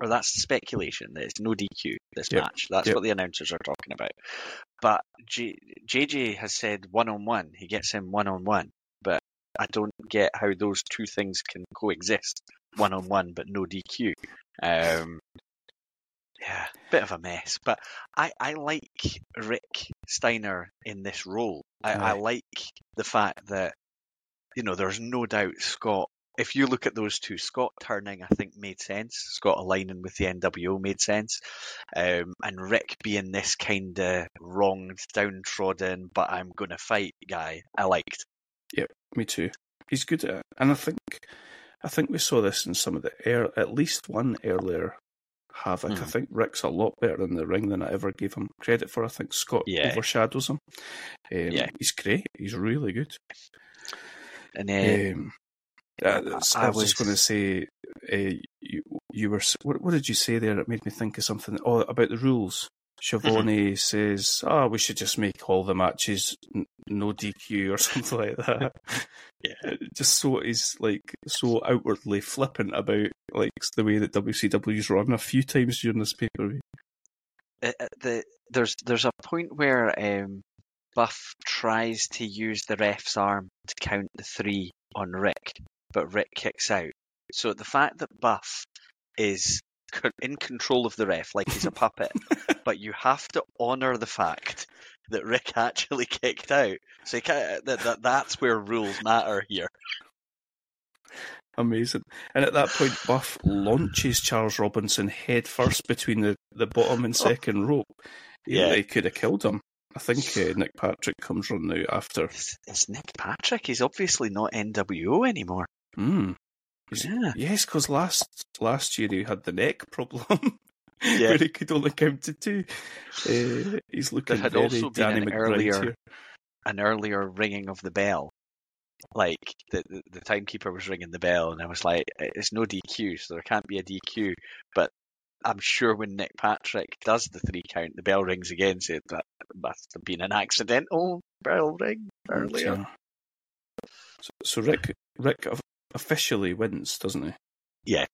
Or that's speculation that it's no DQ this Yep, match. That's yep. what the announcers are talking about. But J- JJ has said one on one. He gets him one on one. I don't get how those two things can coexist. One on one, but no DQ. Um, yeah, bit of a mess. But I, I like Rick Steiner in this role. I, I like the fact that, you know, there's no doubt Scott. If you look at those two, Scott turning, I think made sense. Scott aligning with the NWO made sense. Um, and Rick being this kind of wronged, downtrodden, but I'm going to fight guy, I liked. Yep, me too. He's good at it, and I think I think we saw this in some of the air, at least one earlier Havoc. I Mhm. think Rick's a lot better in the ring than I ever gave him credit for. I think Scott Yeah. overshadows him. Um, Yeah. he's great. He's really good. And uh, Um, I- I, I was just going to say, uh, you, you were what, what did you say there? It made me think of something. Oh, about the rules. Schiavone says, "Oh, we should just make all the matches n- no DQ or something like that." Yeah. Uh, just so he's like so outwardly flippant about like the way that WCW's run a few times during this pay per view. uh, uh, the there's there's a point where um, Buff tries to use the ref's arm to count the three on Rick, but Rick kicks out. So the fact that Buff is in control of the ref like he's a puppet, but you have to honour the fact that Rick actually kicked out. So that, that that's where rules matter here. Amazing. And at that point, Buff launches Charles Robinson head first between the, the bottom and second rope. Yeah. he could have killed him. I think uh, Nick Patrick comes running out after. It's, it's Nick Patrick. He's obviously not NWO anymore. Mm. Yeah. Yes, because last last year he had the neck problem. Yeah. where he could only count to two. Uh, he's looking had very also been an McBride earlier- here. an earlier ringing of the bell. Like the, the the timekeeper was ringing the bell, and I was like, "It's no DQ, so there can't be a DQ." But I'm sure when Nick Patrick does the three count, the bell rings again. So that must have been an accidental bell ring earlier. So, so Rick Rick of- officially wins, doesn't he? Yeah.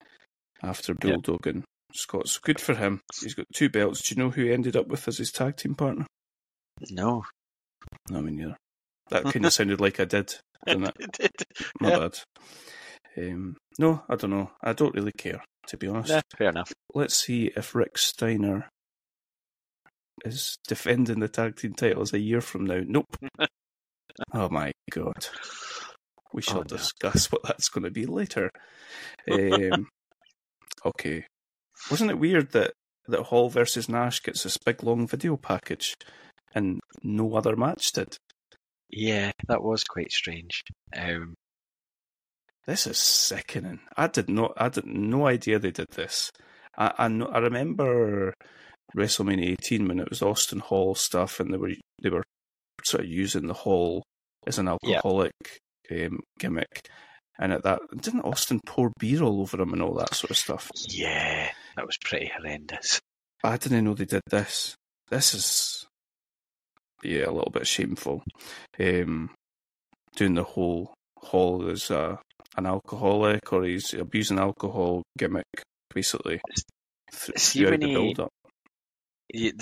After Yeah. Bulldog and Scott's good for him. He's got two belts. Do you know who he ended up with as his tag team partner? No, No, me neither. That kind of sounded like I did. Didn't it? It did. My Yeah. bad. Um, no, I don't know. I don't really care, to be honest. Nah, fair enough. Let's see if Rick Steiner is defending the tag team titles a year from now. Nope. oh my god. We shall Oh, no. discuss what that's going to be later. Um, okay. Wasn't it weird that, that Hall versus Nash gets this big long video package and no other match did. Yeah, that was quite strange. Um, this is sickening. I did not. I had no idea they did this. I I, know, I remember WrestleMania 18 when it was Austin Hall stuff, and they were they were sort of using the Hall as an alcoholic yeah. Um, gimmick. And at that, didn't Austin pour beer all over him and all that sort of stuff? Yeah, that was pretty horrendous. I didn't know they did this. This is, yeah, a little bit shameful. Um, doing the whole Hall as an alcoholic or he's abusing alcohol gimmick, basically. See, when he, build up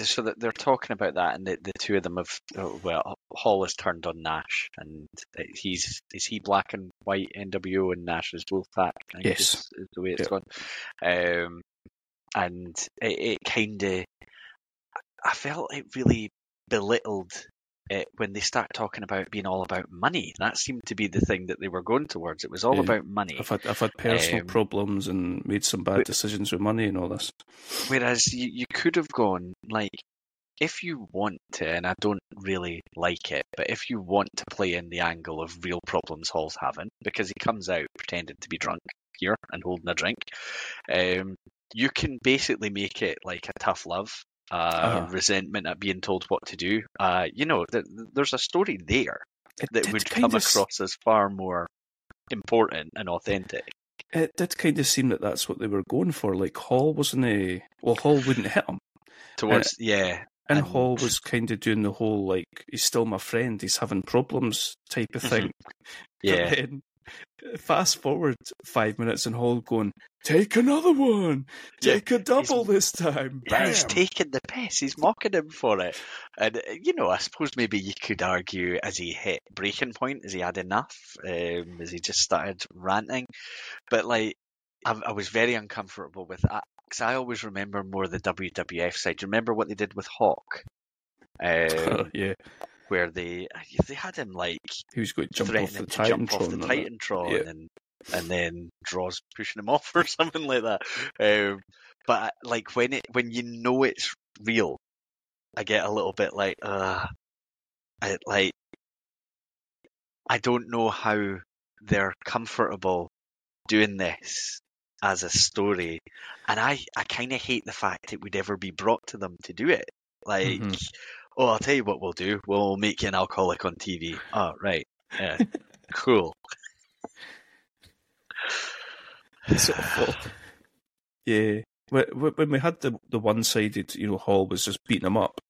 so that they're talking about that, and the, the two of them have oh, well, Hall has turned on Nash, and he's is he black and white NWO, and Nash is Wolfpack. I yes, is, is the way it's yep. gone. Um, and it, it kind of, I felt it really belittled it when they start talking about being all about money. That seemed to be the thing that they were going towards. It was all yeah. about money. I've had I've had personal um, problems and made some bad but, decisions with money and all this. Whereas you, you could have gone like if you want to, and I don't really like it, but if you want to play in the angle of real problems Hall's having, because he comes out pretending to be drunk here and holding a drink, um, you can basically make it like a tough love uh, uh-huh. resentment at being told what to do. Uh, you know, th- there's a story there it that would come across as far more important and authentic. It did kind of seem that that's what they were going for. Like Hall wasn't a well, Hall wouldn't hit him. Towards and, yeah, and, and Hall was kind of doing the whole like he's still my friend, he's having problems type of thing. yeah. Then, fast forward five minutes and Hall going, take another one, take yeah, a double this time. Bam. He's taking the piss. He's mocking him for it. And uh, you know, I suppose maybe you could argue as he hit breaking point, has he had enough? Um, has he just started ranting? But like, I, I was very uncomfortable with that because I always remember more the WWF side. Do you remember what they did with Hawk? Um, yeah where they they had him like he was going to jump off the jump off the Titantron yeah. and and then Droz pushing him off or something like that. Um, but like when it when you know it's real, I get a little bit like uh, I like I don't know how they're comfortable doing this as a story, and I I kind of hate the fact it would ever be brought to them to do it. Like, mm-hmm. oh, I'll tell you what we'll do. We'll make you an alcoholic on TV. Oh, right. Yeah. cool. yeah. When we had the the one sided, you know, Hall was just beating him up,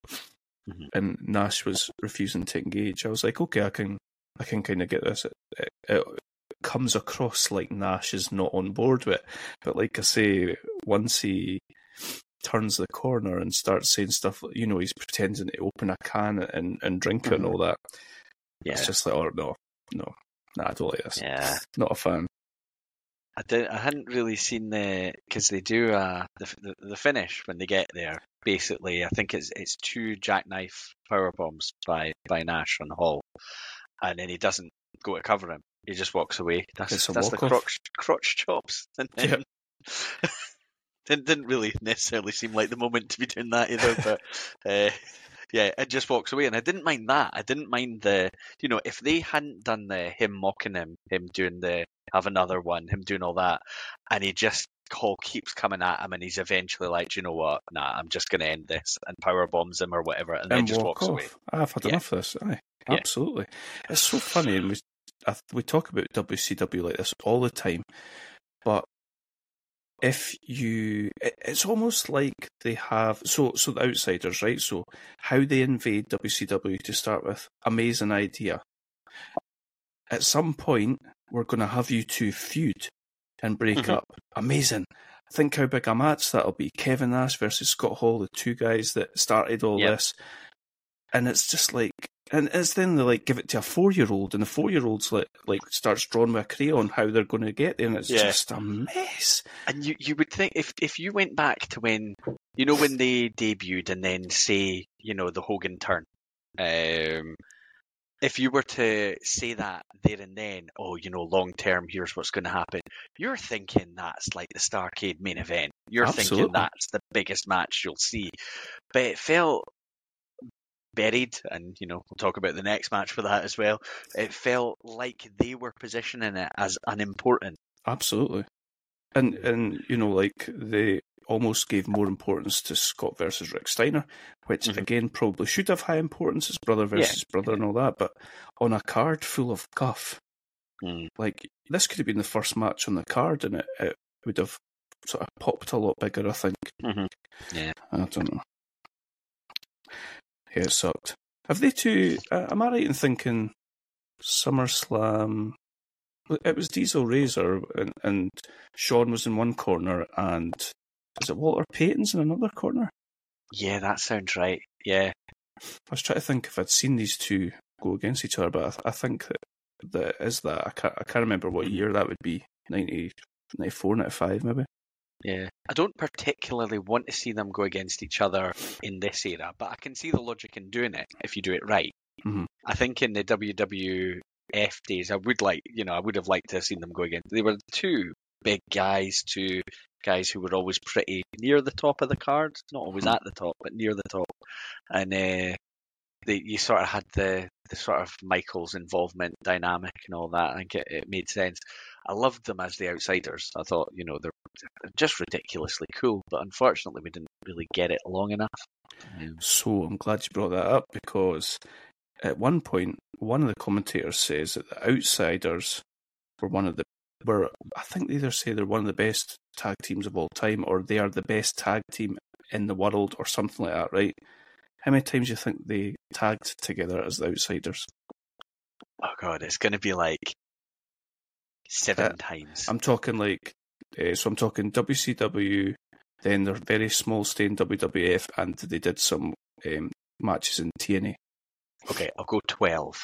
mm-hmm. and Nash was refusing to engage. I was like, okay, I can, I can kind of get this. It, it, comes across like Nash is not on board with but like I say, once he turns the corner and starts saying stuff, you know, he's pretending to open a can and and drink mm-hmm. it and all that. Yeah, it's just like, oh no, no, nah, I don't like this. Yeah, not a fan. I didn't. I hadn't really seen the because they do uh, the, the, the finish when they get there. Basically, I think it's it's two jackknife power bombs by by Nash on Hall, and then he doesn't go to cover him. He just walks away. That's that's the crotch crotch chops. And then, yep. didn't didn't really necessarily seem like the moment to be doing that either. But uh, yeah, it just walks away, and I didn't mind that. I didn't mind the, you know, if they hadn't done the him mocking him, him doing the have another one, him doing all that, and he just Hall keeps coming at him, and he's eventually like, you know what, nah, I'm just going to end this, and power bombs him or whatever, and, and then just walks off. away. I've had yeah. enough of this. Aye, absolutely. Yeah. It's so funny, and we we talk about WCW like this all the time, but if you it's almost like they have so so the outsiders right? So how they invade wcw to start with amazing idea. At some point we're going to have you two feud and break mm-hmm. up. Amazing. Think how big a match that'll be. Kevin nash versus scott hall the two guys that started all yep. this. And it's just like and it's then they like give it to a four year old, and the four year old's like like starts drawing with a crayon how they're going to get there, and it's yeah. just a mess. And you you would think if if you went back to when you know when they debuted, and then say you know the Hogan turn, um, if you were to say that there and then, oh, you know, long term, here's what's going to happen, you're thinking that's like the Starcade main event. You're Absolutely. thinking that's the biggest match you'll see. But it felt buried, and you know we'll talk about the next match for that as well. It felt like they were positioning it as unimportant. Absolutely, and and you know like they almost gave more importance to Scott versus Rick Steiner, which Mhm. again probably should have high importance, his brother versus brother and all that, but on a card full of guff, Mm. like this could have been the first match on the card, and it, it would have sort of popped a lot bigger. I think. Mhm. Yeah. I don't know. Yeah, it sucked. Have they two? Uh, am I right in thinking SummerSlam? It was Diesel Razor, and, and Shawn was in one corner, and is it Walter Payton's in another corner? Yeah, that sounds right. Yeah. I was trying to think if I'd seen these two go against each other, but I, th- I think that that is that. I can't, I can't remember what year that would be. 90, 94, 95 maybe. Yeah. I don't particularly want to see them go against each other in this era, but I can see the logic in doing it if you do it right. Mhm. I think in the WWF days, I would like, you know, I would have liked to have seen them go against. They were two big guys, two guys who were always pretty near the top of the card, not always Mhm. at the top, but near the top. And uh, they, you sort of had the, the sort of Michaels' involvement dynamic and all that. I think it, it made sense. I loved them as the outsiders. I thought, you know, they're just ridiculously cool, but unfortunately, we didn't really get it long enough. Um, So I'm glad you brought that up because at one point, one of the commentators says that the Outsiders were one of the were I think they either say they're one of the best tag teams of all time or they are the best tag team in the world or something like that, right? How many times do you think they tagged together as the Outsiders? oh god, it's going to be like seven Uh, times. I'm talking like, uh, so I'm talking WCW, then their very small stay in WWF, and they did some um, matches in TNA. Okay, I'll go twelve.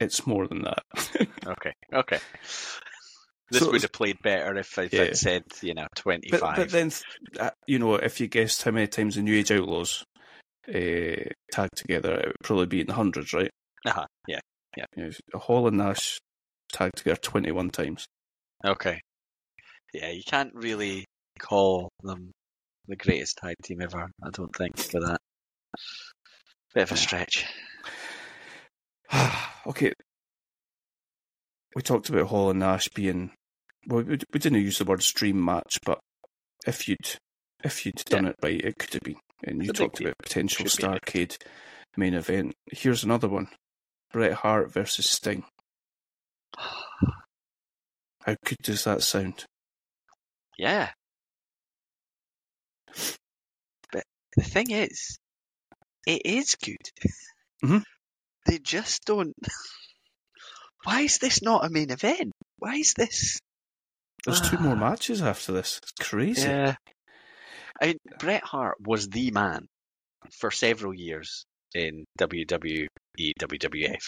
It's more than that. Okay, okay. This So- would have played better if, if Yeah. I'd said, you know, twenty-five. but then, uh, you know, if you guessed how many times the New Age Outlaws uh, tagged together, it would probably be in the hundreds, right? uh-huh, yeah. You know, Hall and Nash tagged together 21 times. Okay. Yeah, you can't really call them the greatest tag team ever. I don't think for that. Bit of a stretch. okay. We talked about Hall and Nash being, well, we, we didn't use the word stream match, but if you'd if you'd done it right, it could have been. And you It's a big talked about potential Should be big. Starcade main event. Here's another one: Bret Hart versus Sting. How good does that sound? Yeah. But the thing is, it is good. Mhm. They just don't. Why is this not a main event? Why is this? There's two more matches after this. It's crazy. Yeah. I mean, Bret Hart was the man for several years in WWE, WWF.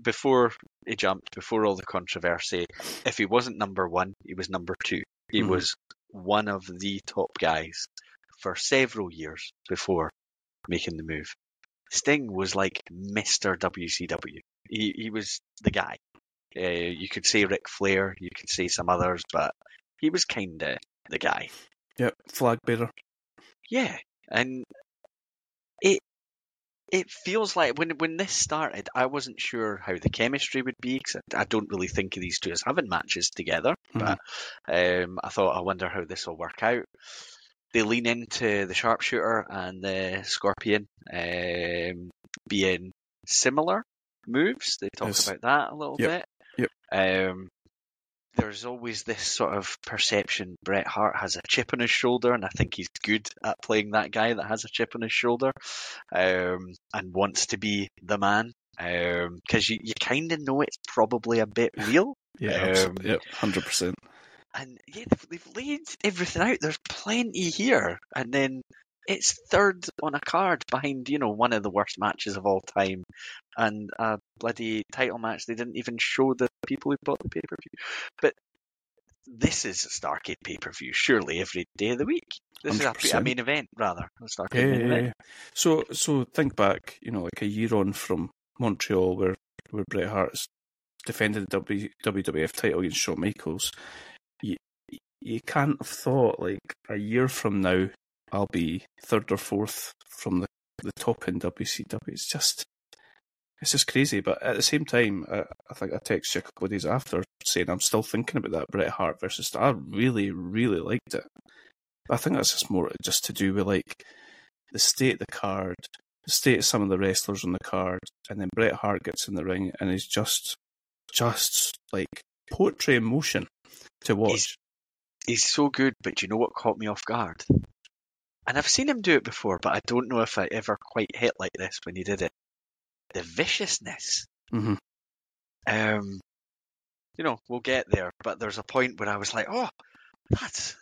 Before he jumped, before all the controversy, if he wasn't number one, he was number two. He Mhm. was one of the top guys for several years before making the move. Sting was like Mr. WCW. He, he was the guy. Uh, you could say Ric Flair, you could say some others, but he was kind of the guy. Yep, flag bearer. Yeah, and it feels like when when this started, I wasn't sure how the chemistry would be because I, I don't really think of these two as having matches together. But um, I thought, I wonder how this will work out. They lean into the sharpshooter and the scorpion um, being similar moves. They talk Yes. about that a little Yep. bit. Um, there's always this sort of perception Bret Hart has a chip on his shoulder, and I think he's good at playing that guy that has a chip on his shoulder um, and wants to be the man. Because you, you kind of know it's probably a bit real. Yeah, Um, hundred percent. And yeah, they've, they've laid everything out. There's plenty here. And then it's third on a card behind, you know, one of the worst matches of all time and a bloody title match. They didn't even show the people who bought the pay per view. But this is a Starcade pay per view, surely every day of the week. This is a, a main event, rather. A Yeah, main event. yeah. So, so think back. You know, like a year on from Montreal, where where Bret Hart's defended the w, WWF title against Shawn Michaels. You you can't have thought like a year from now I'll be third or fourth from the the top in WCW. It's just it's just crazy. But at the same time, I, I think I texted you a couple of days after saying I'm still thinking about that Bret Hart versus. I really, really liked it. I think that's just more just to do with like the state of the card, the state of some of the wrestlers on the card, and then Bret Hart gets in the ring and he's just, just like poetry in motion to watch. He's, he's so good, but you know what caught me off guard? And I've seen him do it before, but I don't know if I ever quite hit like this when he did it. The viciousness. hmm Um, you know, we'll get there, but there's a point where I was like, oh, that's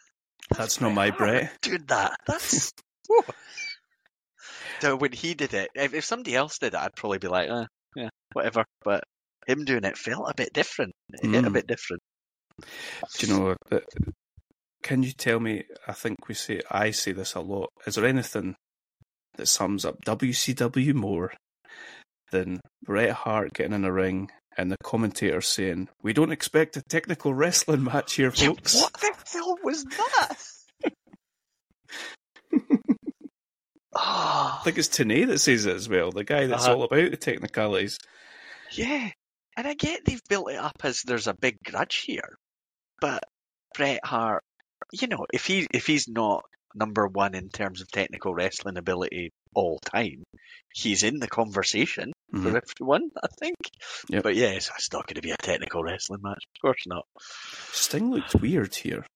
That's not my Hart Dude, that. That's so when he did it, if, if somebody else did it, I'd probably be like, eh, yeah, whatever. But him doing it felt a bit different. It hit a Mm. bit different. Do you know that? Can you tell me? I think we say I say this a lot. Is there anything that sums up WCW more than Bret Hart getting in a ring and the commentator saying, "We don't expect a technical wrestling match here, Yeah, folks." what the hell was that? I oh, think it's Tenay that says it as well. The guy that's Uh-huh. all about the technicalities. yeah. And I get they've built it up as there's a big grudge here, but Bret Hart, you know, if he if he's not number one in terms of technical wrestling ability all time, he's in the conversation Mhm. for everyone, I think. Yep. But yes, it's not going to be a technical wrestling match. Of course not. Sting looked weird here.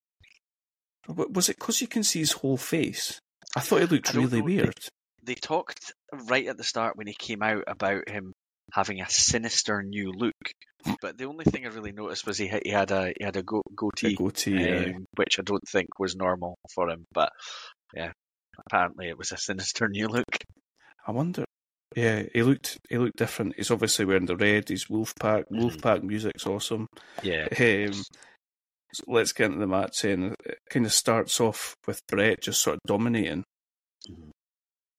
Was it because you can see his whole face? I thought he looked really know. They- weird. They talked right at the start when he came out about him having a sinister new look. But the only thing I really noticed was he had, he had a he had a go, goatee, goatee. yeah. um, which I don't think was normal for him. But yeah, apparently it was a sinister new look. I wonder. Yeah, he looked he looked different. He's obviously wearing the red. He's Wolfpac. Mhm. Wolfpac music's awesome. Yeah, Um, so let's get into the match. And it kind of starts off with Bret just sort of dominating, Mhm.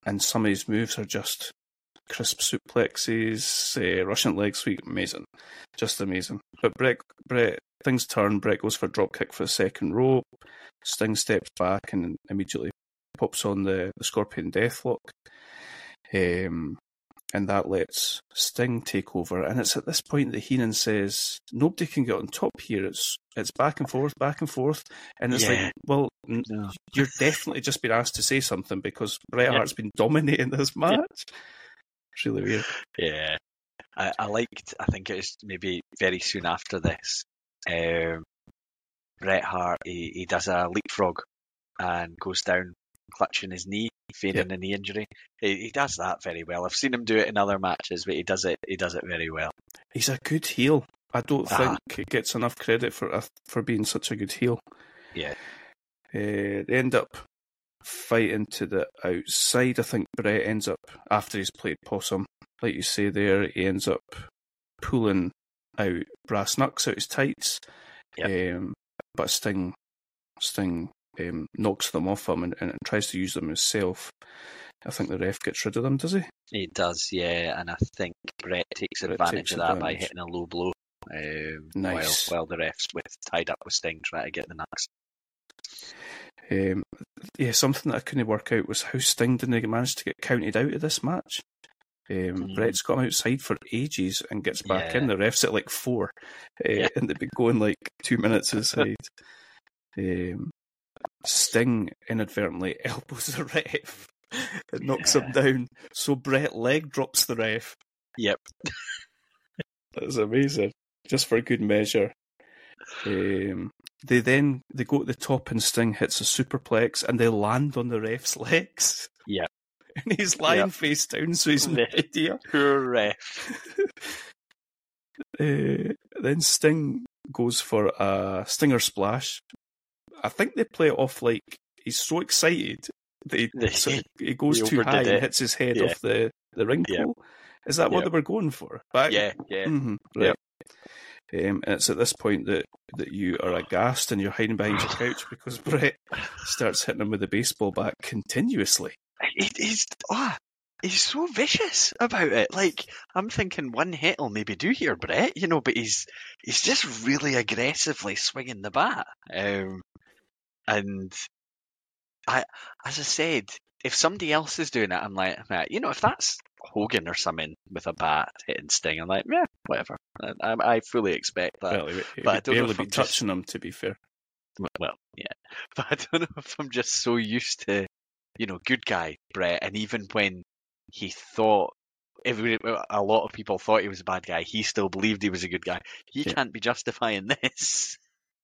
and some of his moves are just crisp suplexes, uh, Russian leg sweep, amazing, just amazing. But Bret, Bret, things turn. Bret goes for a drop kick for the second rope. Sting steps back and immediately pops on the, the Scorpion Deathlock. Um, and that lets Sting take over. And it's at this point that Heenan says, "Nobody can get on top here. It's it's back and forth, back and forth." And it's Yeah. like, well, n- no. you're definitely just been asked to say something because Bret Yeah. Hart's been dominating this match. It's really weird. Yeah, I, I liked. I think it was maybe very soon after this. Um, Bret Hart he, he does a leapfrog and goes down clutching his knee, feigning a knee injury. He, he does that very well. I've seen him do it in other matches, but he does it. He does it very well. He's a good heel. I don't Ah. think he gets enough credit for for being such a good heel. Yeah. Uh, they end up fighting to the outside. I think Bret ends up after he's played possum, like you say there. He ends up pulling out brass knucks out his tights. Um, but Sting, Sting um, knocks them off him and, and tries to use them himself. I think the ref gets rid of them, does he? He does, yeah, and I think Bret takes Bret advantage takes of that by hitting a low blow. Um, Nice. While, while the refs with tied up with Sting trying to get the knocks. Um, yeah, something that I couldn't work out was how Sting didn't manage to get counted out of this match. Um, Mm. Bret's got him outside for ages and gets back in. The ref's at like four, uh, Yeah. and they've been going like two minutes inside. um, Sting inadvertently elbows the ref and knocks him down. So Bret leg drops the ref. Yep. That's amazing. Just for a good measure. Um, they then they go to the top and Sting hits a superplex and they land on the ref's legs. Yeah. And he's lying Yep. face down, so he's no idea. Poor ref. Uh, then Sting goes for a stinger splash. I think they play it off like he's so excited that he, so he goes he too high overdid and hits his head Yeah. off the, the ring Yeah. pole. Is that what Yeah. they were going for? But Yeah, yeah. Mhm, right. Um, and it's at this point that, that you are aghast and you're hiding behind your couch because Bret starts hitting him with the baseball bat continuously. He, he's ah, he's so vicious about it. Like I'm thinking, one hit will maybe do here, Bret. You know, but he's he's just really aggressively swinging the bat. Um, and I, as I said, if somebody else is doing it, I'm like, you know, if that's Hogan or something with a bat hitting Sting, I'm like, yeah, whatever. I, I fully expect that. well, but I don't barely be just- touching him, to be fair. Well, yeah, but I don't know if I'm just so used to, you know, good guy Bret, and even when he thought. Every, a lot of people thought he was a bad guy. He still believed he was a good guy. He Yeah. can't be justifying this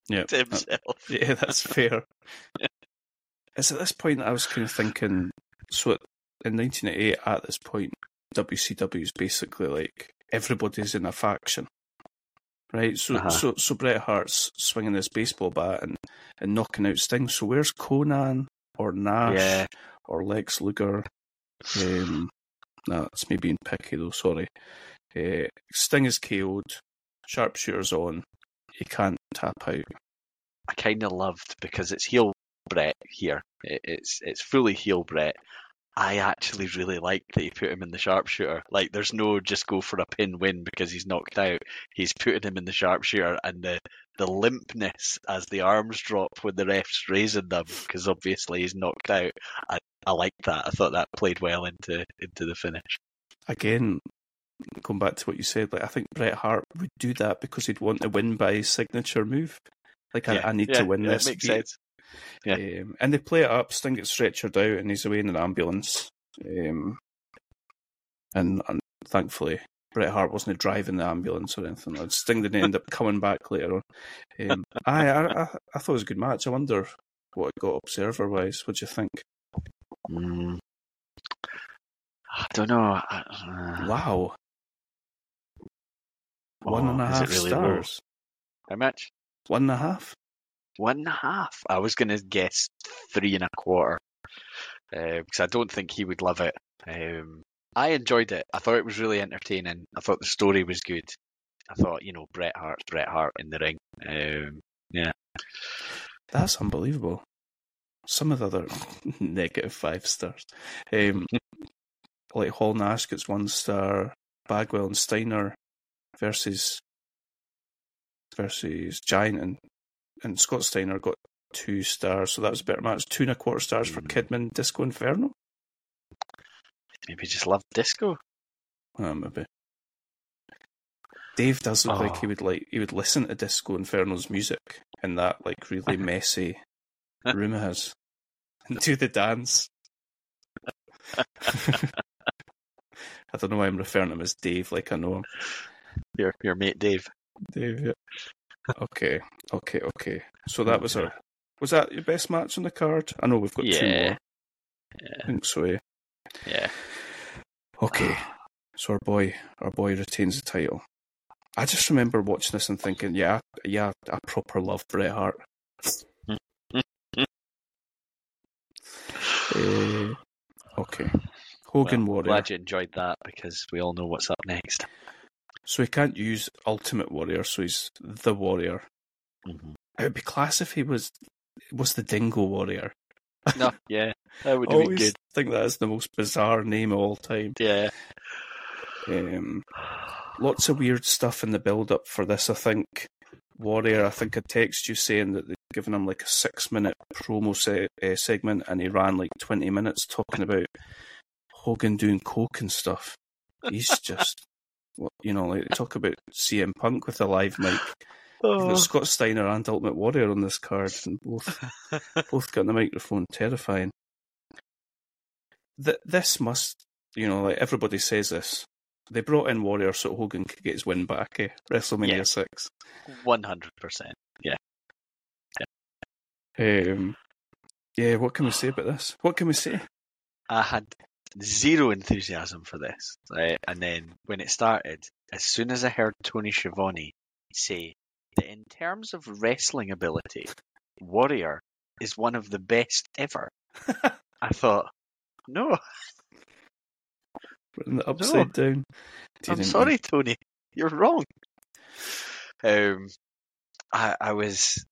Yeah, to uh, himself. Yeah, that's fair. It's at this point I was kind of thinking. So in 1988, at this point, WCW is basically like everybody's in a faction, right? So Uh-huh. so so Bret Hart's swinging this baseball bat and and knocking out Sting. So where's Konnan or Nash Yeah. or Lex Luger? Um, it's me being picky though. Sorry. Uh, Sting is KO'd. Sharpshooter's on. He can't tap out. I kind of loved because it's heel Bret here. It, it's it's fully heel Bret. I actually really like that he put him in the sharpshooter. Like, there's no just go for a pin win because he's knocked out. He's putting him in the sharpshooter, and the the limpness as the arms drop when the ref's raising them because obviously he's knocked out. I I like that. I thought that played well into into the finish. again, going back to what you said, like I think Bret Hart would do that because he'd want to win by his signature move. Like I, I need yeah, to win yeah, this. Makes beat. sense. Yeah. Um, and they play it up. Sting gets stretchered out, and he's away in an ambulance. Um, and, and thankfully, Bret Hart wasn't driving the ambulance or anything. Like Sting didn't end up coming back later on. Um, I, I I I thought it was a good match. I wonder what it got observer wise. What do you think? Mm. I don't know. I- uh, Wow, one oh, and a is half really low? stars. How much? One and a half. One and a half. I was going to guess three and a quarter because I don't think he would love it. Um, I enjoyed it. I thought it was really entertaining. I thought the story was good. I thought, you know, Bret Hart, Bret Hart in the ring. Um, yeah, That's unbelievable. Some of the other negative five stars. Um, like Hall Nash gets one star. Bagwell and Steiner versus versus Giant and, and Scott Steiner got two stars, so that was a better match. Two and a quarter stars for Mm. Kidman, Disco Inferno. maybe he just love disco. Uh, maybe. Dave does look like Oh. he would like he would listen to Disco Inferno's music in that like really messy room of his and do the dance. I don't know why I'm referring to him as Dave like I know him. Your your mate Dave. Dave, yeah. Okay, okay, okay. So that was our was that your best match on the card? I know we've got two more. Yeah. I think so, yeah. Yeah. Okay. So our boy our boy retains the title. I just remember watching this and thinking, yeah, yeah, I proper love Bret Hart. Eh, okay. Hogan Well, Warrior. Glad you enjoyed that because we all know what's up next. So he can't use Ultimate Warrior, so he's the Warrior. Mhm. It would be class if he was was the Dingo Warrior. No, yeah, that would Always good. think that is the most bizarre name of all time. Yeah. Um, lots of weird stuff in the build up for this. I think Warrior. I think I text you saying that they've given him like a six minute promo se- uh, segment, and he ran like twenty minutes talking about Hogan doing coke and stuff. He's just, you know, like they talk about CM Punk with a live mic. Oh. Scott Steiner and Ultimate Warrior on this card, and both both got the microphone. Terrifying. Th- this must, you know, like everybody says this. They brought in Warrior so Hogan could get his win back. Eh? WrestleMania Yeah. six. One hundred percent. Yeah. Um, yeah, what can we say about this? What can we say? I had zero enthusiasm for this, right? And then when it started, as soon as I heard Tony Schiavone say that in terms of wrestling ability, Warrior is one of the best ever, I thought, no, Putting the upside down. I'm Didn't sorry, Tony, you're wrong. Um, I I was,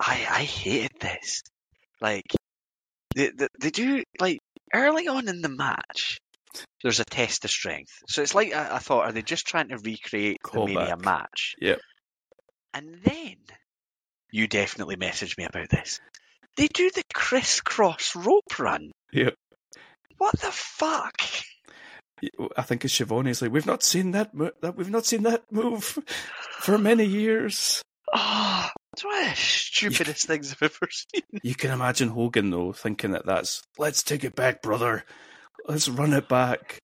I I hated this. Like, they they, they do like early on in the match. There's a test of strength, so it's like I, I thought, are they just trying to recreate the Mania match? Yep. And then you definitely messaged me about this. They do the crisscross rope run. Yep. what the fuck? I think it's Schiavone's like we've not seen that mo- that we've not seen that move for many years. Oh, it's one of the stupidest things I've ever seen. You can imagine Hogan though thinking that that's let's take it back, brother. Let's run it back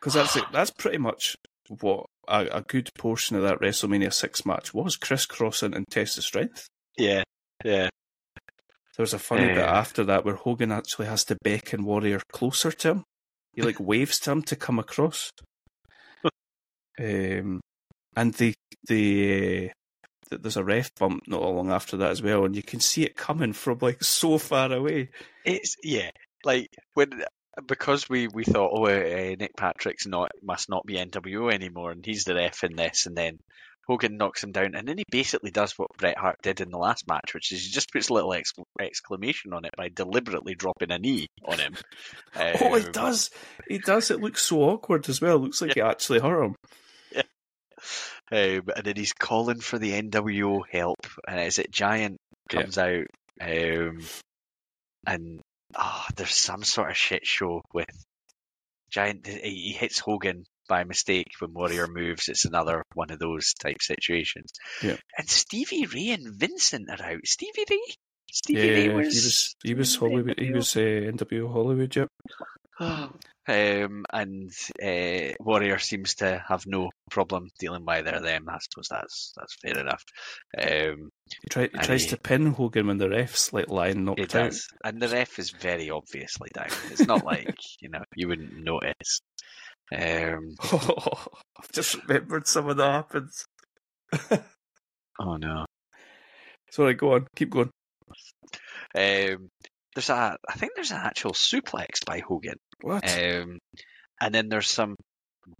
because that's it. That's pretty much what a, a good portion of that WrestleMania six match was: crisscrossing and test of strength. Yeah, yeah. There's a funny bit Uh. after that where Hogan actually has to beckon Warrior closer to him. He like waves to him to come across. um, and the the uh, th- there's a ref bump not long after that as well, and you can see it coming from like so far away. It's yeah, like when because we we thought oh uh, Nick Patrick's not must not be NWO anymore, and he's the ref in this, and then Hogan knocks him down, and then he basically does what Bret Hart did in the last match, which is he just puts a little exc- exclamation on it by deliberately dropping a knee on him. oh, he Um, does. He does. It looks so awkward as well. It looks like it actually hurt him. Um, and then he's calling for the NWO help, and is it Giant Yeah. comes out, um, and ah, there's some sort of shit show with Giant. He he hits Hogan by mistake when Warrior moves. It's another one of those type situations. Yeah. And Stevie Ray and Vincent are out. Stevie Ray. Stevie Yeah, Ray he was. was he was in the Hollywood. He was uh, NWO Hollywood. Yep. Um, and uh, Warrior seems to have no problem dealing with either of them. I suppose that's that's fair enough. Um, He, try, he tries he- to pin Hogan when the ref's like lying knocked it out. does, and the ref is very obviously down. It's not like you know you wouldn't notice. Um, Oh, I've just remembered some of that happens. oh no. Sorry, go on, keep going. Um, there's a, I think there's an actual suplex by Hogan. What? Um, and then there's some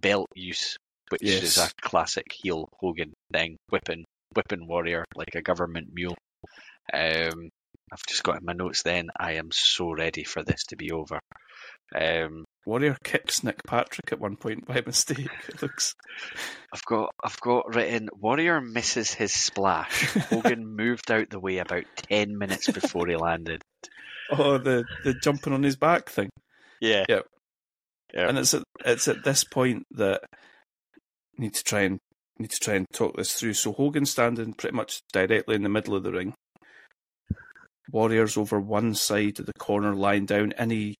belt use, which is a classic heel Hogan thing, whipping whipping warrior like a government mule. Um, I've just got in my notes. Then I am so ready for this to be over. Um, Warrior kicks Nick Patrick at one point by mistake. It looks. I've got I've got written Warrior misses his splash. Hogan moved out the way about ten minutes before he landed. Oh, the the jumping on his back thing. Yeah. Yeah. And it's at it's at this point that I need to try and need to try and talk this through. So Hogan's standing pretty much directly in the middle of the ring. Warriors over one side of the corner lying down, and he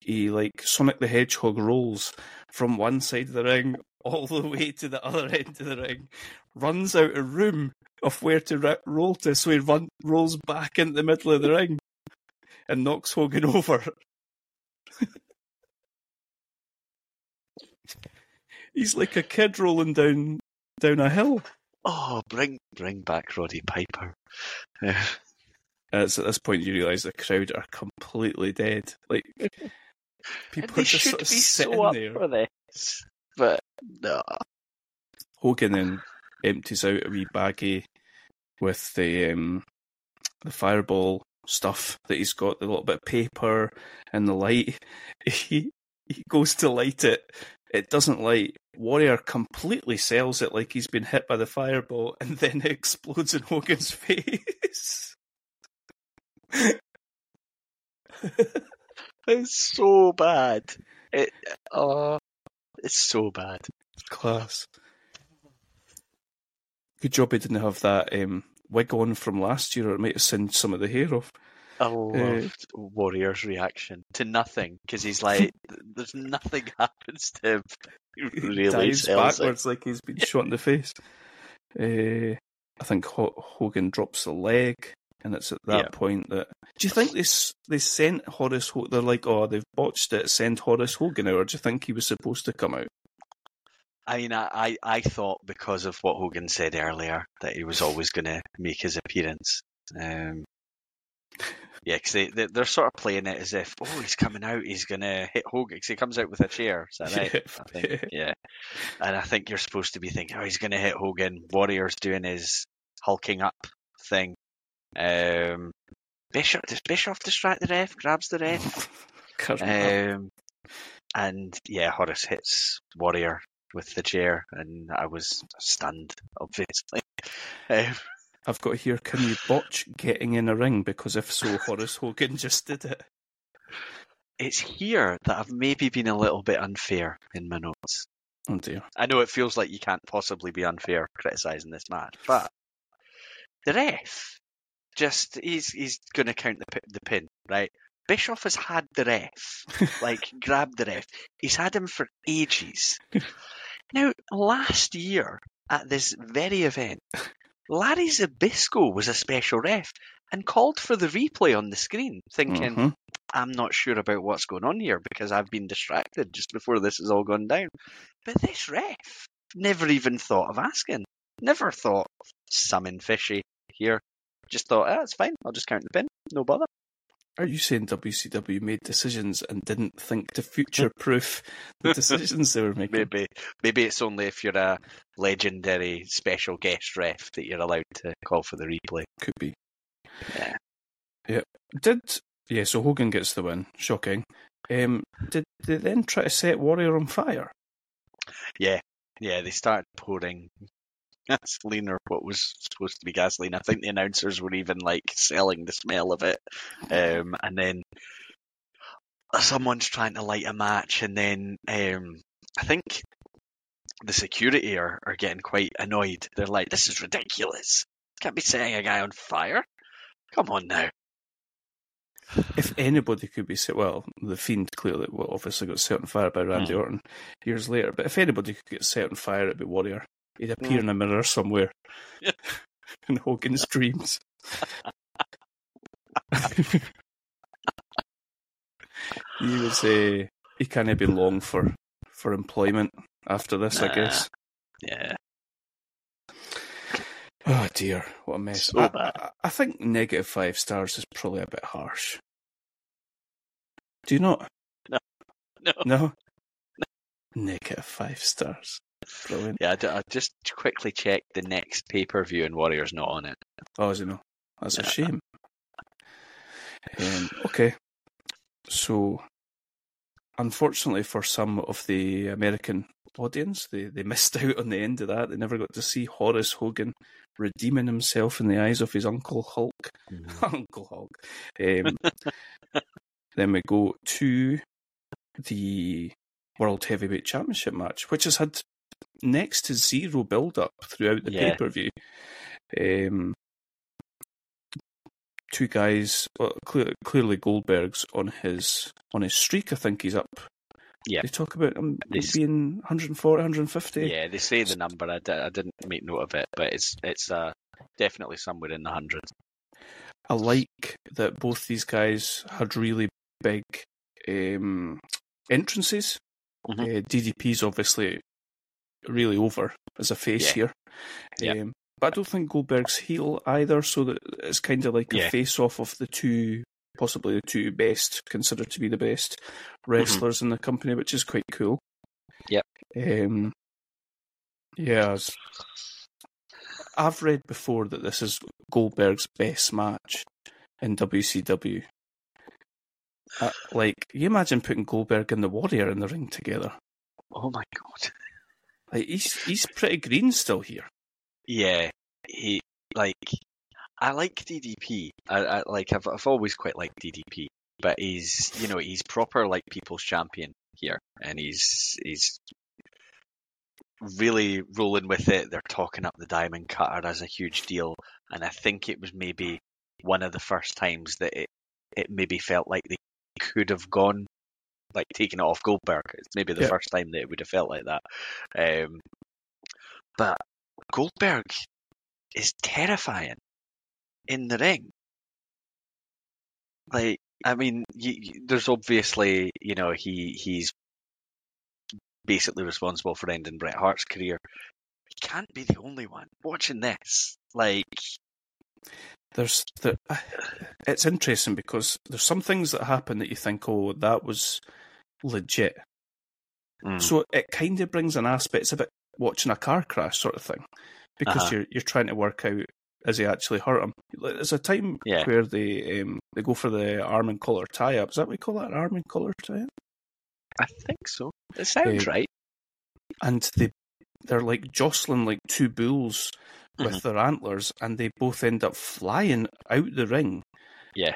he like Sonic the Hedgehog rolls from one side of the ring all the way to the other end of the ring, runs out of room of where to roll to, so he run, rolls back into the middle of the ring and knocks Hogan over. He's like a kid rolling down down a hill. Oh, bring bring back Roddy Piper. And it's at this point you realise the crowd are completely dead. Like And people they are just should sort of be sitting so up there. for this, but no. Hogan then empties out a wee baggie with the um, the fireball stuff that he's got, the little bit of paper and the light. He he goes to light it. It doesn't light. Warrior completely sells it like he's been hit by the fireball, and then it explodes in Hogan's face. It's so bad. It oh, it's so bad. Class. Good job he didn't have that um, wig on from last year, or it might have singed some of the hair off. I loved Warrior's reaction to nothing because he's like, "There's nothing happens to him." He He really dives sells it. backwards like he's been shot in the face. Uh, I think Ho- Hogan drops the leg, and it's at that Yeah. point that. Do you think they they sent Horace? Ho- they're like, oh, they've botched it. Send Horace Hogan out, or do you think he was supposed to come out? I mean, I, I, I thought because of what Hogan said earlier that he was always going to make his appearance. Um, yeah, because they, they, they're sort of playing it as if, oh, he's coming out, he's going to hit Hogan, because he comes out with a chair. Is that right? Yeah. I think, yeah. And I think you're supposed to be thinking, oh, he's going to hit Hogan. Warrior's doing his hulking up thing. Um, Bischoff, does Bischoff distract the ref? Grabs the ref? Um, and yeah, Horace hits Warrior with the chair, and I was stunned, obviously. Um, I've got here. Can you botch getting in a ring? Because if so, Horace Hogan just did it. it's here that I've maybe been a little bit unfair in my notes. Oh dear. I know it feels like you can't possibly be unfair criticising this match, but the ref just he's he's going to count the the pin, right? Bischoff has had the ref, like grabbed the ref. He's had him for ages. now, last year at this very event, Larry Zbyszko was a special ref and called for the replay on the screen, thinking, Mhm. I'm not sure about what's going on here because I've been distracted just before this has all gone down. But this ref never even thought of asking. Never thought something fishy here. Just thought, ah, it's fine. I'll just count the pin. No bother. Are you saying WCW made decisions and didn't think to future proof the decisions they were making? Maybe, maybe it's only if you're a legendary special guest ref that you're allowed to call for the replay. Could be. Yeah. Yeah. Did yeah, so Hogan gets the win. Shocking. Um, did they then try to set Warrior on fire? Yeah, yeah. They started pouring gasoline or what was supposed to be gasoline. I think the announcers were even like selling the smell of it. Um, and then someone's trying to light a match, and then um, I think the security are, are getting quite annoyed. They're like, "This is ridiculous! Can't be setting a guy on fire! Come on now!" If anybody could be set, well, the Fiend clearly, well, obviously got set on fire by Randy Mhm. Orton years later. But if anybody could get set on fire, it'd be Warrior. He'd appear in a mirror somewhere in Hogan's dreams. he was uh, he can't be long for for employment after this, I guess. Yeah, Oh dear, what a mess! So I. I, I think negative five stars is probably a bit harsh. Do you not? no. No. Negative five stars. Brilliant. Yeah, I, d- I just quickly checked the next pay per view, and Warrior's not on it. Oh, is it no? That's a shame. Um, okay. So, unfortunately for some of the American audience, they, they missed out on the end of that. They never got to see Horace Hogan redeeming himself in the eyes of his Uncle Hulk. Uncle Hulk. Um, then we go to the World Heavyweight Championship match, which has had next to zero build up throughout the Yeah. pay per view. Um, two guys, well, clear, clearly Goldberg's on his on his streak. I think he's up. Yeah. They talk about him They s- being 140, 150. Yeah, they say the number. I, didn't make note of it, but it's it's uh, definitely somewhere in the hundreds. I like that both these guys had really big um, entrances. Mhm. Uh, DDP's obviously really over as a face Yeah. here. Yeah. Um, but I don't think Goldberg's heel either, so that it's kind of like a Yeah. face off of the two, possibly the two best, considered to be the best wrestlers in the company, which is quite cool. Yep. Um, yeah, I've read before that this is Goldberg's best match in WCW. Uh, like, you imagine putting Goldberg and the Warrior in the ring together. Oh my god. Like, he's he's pretty green still here. Yeah, he like I like DDP. I, I like I've I've always quite liked DDP, but he's you know he's proper like people's champion here, and he's he's really rolling with it. They're talking up the diamond cutter as a huge deal, and I think it was maybe one of the first times that it it maybe felt like they could have gone like taking it off Goldberg. It's maybe the first time that it would have felt like that. Um, but Goldberg is terrifying in the ring. Like, I mean, you, you- there's obviously, you know, he he's basically responsible for ending Bret Hart's career. He can't be the only one watching this. Like, There's the, it's interesting because there's some things that happen that you think, oh, that was legit. mm, So it kind of brings an aspect. It's a bit watching a car crash sort of thing, because Uh-huh. you're you're trying to work out has he actually hurt him. There's a time Yeah. where they um, they go for the arm and collar tie up. Is that what we call that? Arm and collar tie up? I think so. It sounds Uh, right. And they they're like jostling like two bulls with Mhm. their antlers, and they both end up flying out the ring. Yeah.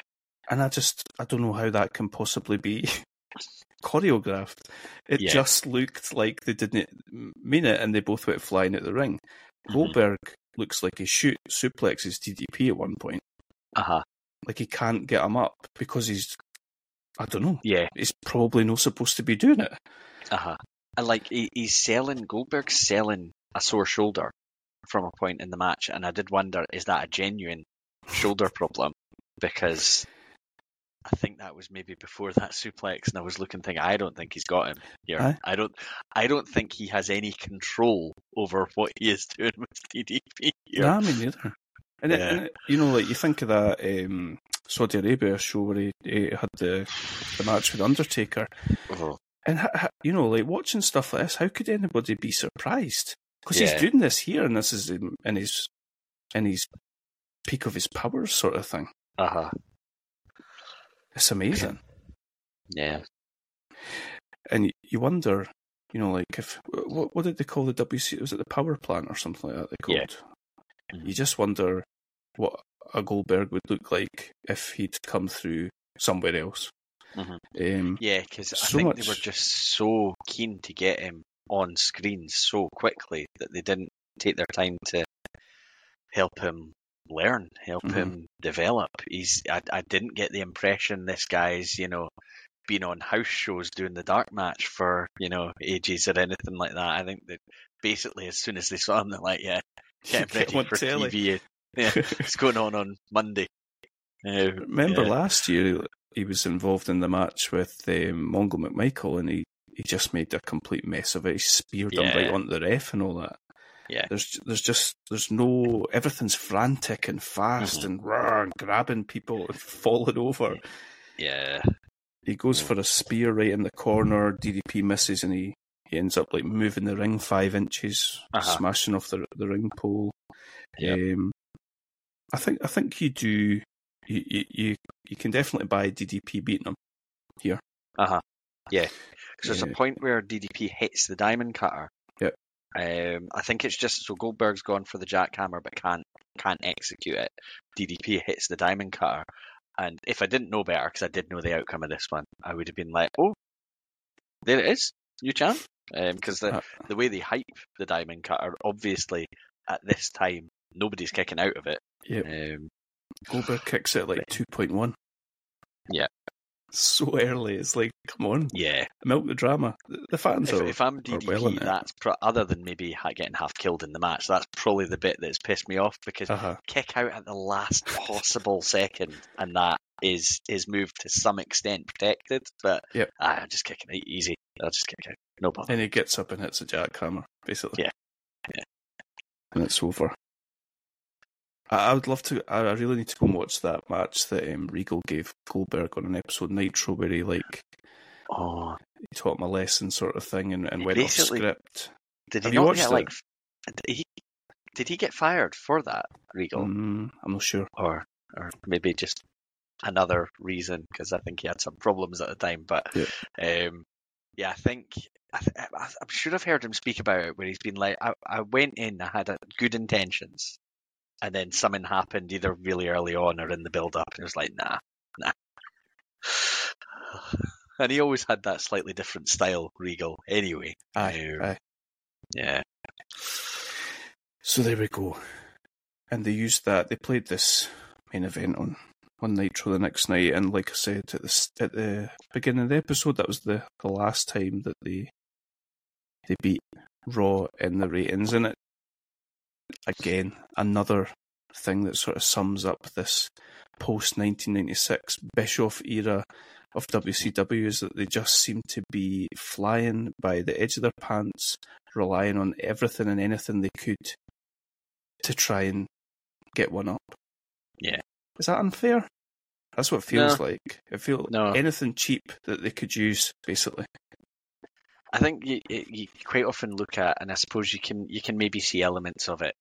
And I just I don't know how that can possibly be choreographed. It Yeah. just looked like they didn't mean it, and they both went flying out the ring. Mhm. Goldberg looks like he shoot suplexes DDP at one point. Uh huh. Like he can't get him up because he's, I don't know, Yeah. he's probably not supposed to be doing it. Uh huh. And like he, he's selling Goldberg's selling a sore shoulder from a point in the match, and I did wonder is that a genuine shoulder problem? Because I think that was maybe before that suplex, and I was looking thinking I don't think he's got him here. Aye. I don't. I don't think he has any control over what he is doing with DDP here. Nah, me neither. And, it, Yeah. and it, you know, like you think of that um, Saudi Arabia show where he, he had the the match with Undertaker, Oh, and you know, like watching stuff like this, how could anybody be surprised? Because Yeah. he's doing this here, and this is in, in his in his peak of his powers, sort of thing. uh huh. It's amazing, Yeah. and you, wonder, you know, like if what what did they call the WC? Was it the power plant or something like that? They called. Mhm. You just wonder what a Goldberg would look like if he'd come through somewhere else. Mhm. Um, Yeah, because I So think they were just so keen to get him on screen so quickly that they didn't take their time to help him learn, help Mhm. him develop. He's I, I didn't get the impression this guy's, you know, been on house shows doing the dark match for, you know, ages or anything like that. I think that basically as soon as they saw him they're like, Yeah, get Get ready on for telly. TV. Yeah, it's going on on Monday. Uh, Remember yeah. last year he was involved in the match with um, Mongo McMichael, and he, he just made a complete mess of it. He speared him right Yeah. onto the ref and all that. Yeah. There's there's just there's no everything's frantic and fast Mhm. and, rah, and grabbing people and falling over. Yeah. He goes Mm. for a spear right in the corner. DDP misses, and he, he ends up like moving the ring five inches, Uh-huh. smashing off the the ring pole. Yep. Um, I think I think you do. You, you you you can definitely buy DDP beating him. Here. Uh huh. Yeah. Because there's Yeah. a point where DDP hits the diamond cutter. Yep. Um, I think it's just so Goldberg's gone for the jackhammer but can't can't execute it. DDP hits the diamond cutter, and if I didn't know better, because I did know the outcome of this one, I would have been like, "Oh, there it is, new champ." Because the Uh, the way they hype the diamond cutter, obviously at this time nobody's kicking out of it. Yeah. Um, Goldberg kicks it like two point one. Yeah. So early, it's like, come on, yeah. milk the drama. The, fans If, are. if I'm DDP, well that's pro- other than maybe getting half killed in the match. That's probably the bit that's pissed me off because uh-huh. kick out at the last possible second, and that is his move to some extent protected. But Yep. ah, I'm just kicking it easy. I'll just kick out. No problem. And he gets up and hits a jackhammer, basically. Yeah. Yeah. And it's over. I, I would love to. I, I really need to go and watch that match that um, Regal gave Goldberg on an episode Nitro, where he like Oh, he taught him a lesson, sort of thing, and, and went off script. did Have he not get it? like? Did he? Did he get fired for that, Regal, Mm, I'm not sure. or or maybe just another reason? Because I think he had some problems at the time. But um, yeah, I think I th- I- I'm sure I've heard him speak about it where he's been like, I, I went in, I had uh good intentions, and then something happened either really early on or in the build up, and it was like, nah, nah. And he always had that slightly different style, Regal. Anyway, Aye, Um, aye. yeah, So there we go. And they used that. They played this main event on on Nitro the next night, and like I said at the at the beginning of the episode, that was the, the last time that they they beat Raw in the ratings. And it again another thing that sort of sums up this post 1996 Bischoff era of WCW is that they just seem to be flying by the edge of their pants, relying on everything and anything they could to try and get one up. Yeah. Is that unfair? That's what it feels No. like. I feel No. anything cheap that they could use, basically. I think you, you quite often look at, and I suppose you can you can maybe see elements of it.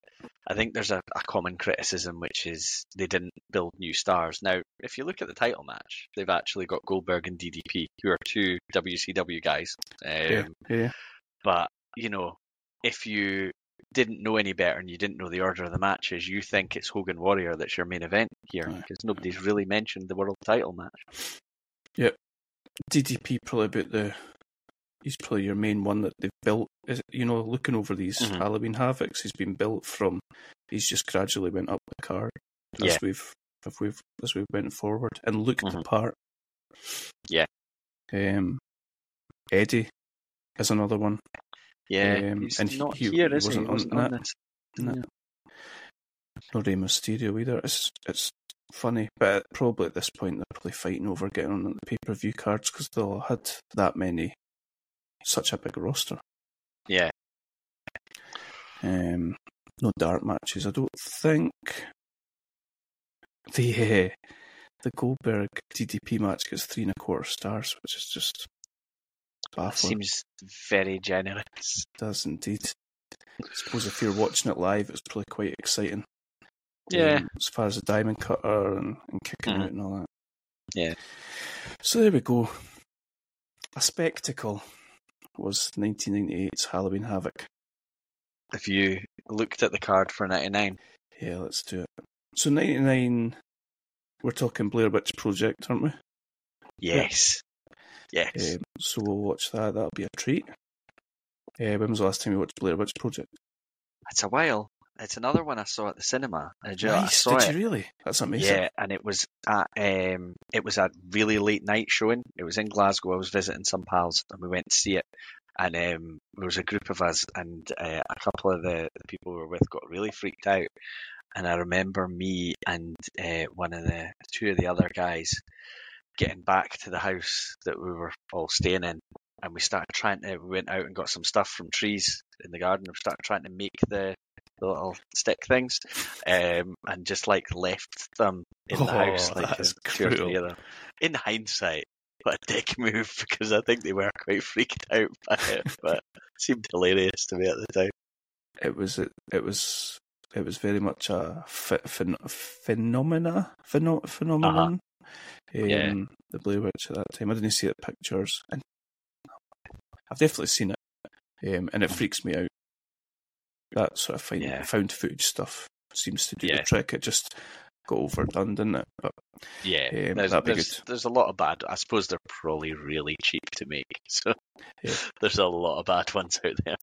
I think there's a, a common criticism which is they didn't build new stars. Now, if you look at the title match, they've actually got Goldberg and DDP, who are two WCW guys. Um, Yeah, yeah. But you know, if you didn't know any better and you didn't know the order of the matches, you think it's Hogan Warrior that's your main event here because nobody's really mentioned the world title match. Yep. DDP probably about the. He's probably your main one that they've built. Is you know, looking over these Mhm. Halloween havocs, he's been built from. He's just gradually went up the card as Yeah. we've if we've as we've went forward and looked the Mhm. part. Yeah. Um, Eddie is another one. Yeah, Um, he's and he- not he- here, he is wasn't He on wasn't on that. this. No. Yeah. No Rey Mysterio either. It's it's funny, but probably at this point they're probably fighting over getting on the pay per view cards because they'll had that many, such a big roster. Yeah, Um, no dark matches, I don't think. The uh, the Goldberg DDP match gets three and a quarter stars, which is just baffling. seems very generous. It does indeed. I suppose if you're watching it live, it's probably quite exciting. Yeah. Um, as far as the diamond cutter and, and kicking Mhm. out and all that. Yeah. So there we go. A spectacle was 1998's Halloween Havoc. If you looked at the card for 99, Yeah, let's do it. So 99, we're talking Blair Witch Project, aren't we? yes. Yes. Um, so we'll watch that. That'll be a treat. Uh, when was the last time you watched Blair Witch Project? it's a while. It's another one I saw at the cinema. I, ju- I nice. saw Did it. you really? That's amazing. Yeah, and it was at um, it was a really late night showing. It was in Glasgow. I was visiting some pals, and we went to see it. And um, there was a group of us, and uh, a couple of the, the people we were with got really freaked out. And I remember me and uh, one of the two of the other guys getting back to the house that we were all staying in, and we started trying to. We went out and got some stuff from trees in the garden. and We started trying to make the, the little stick things, um, and just like left them in the Oh, house, like that's uh, two or three cruel. of them. In hindsight, what a dick move because I think they were quite freaked out by it, but it seemed hilarious to me at the time. it was it, it was it was very much a ph- phen- phenomena pheno- phenomenon. Um, Yeah. the Blair Witch at that time. I didn't see it pictures, and I've definitely seen it, um, and it freaks me out. That sort of find, Yeah. found footage stuff seems to do Yeah. the trick. It just got overdone, didn't it? But Yeah, Um, there's, that'd be there's, good. there's a lot of bad. I suppose they're probably really cheap to make, so Yeah. there's a lot of bad ones out there.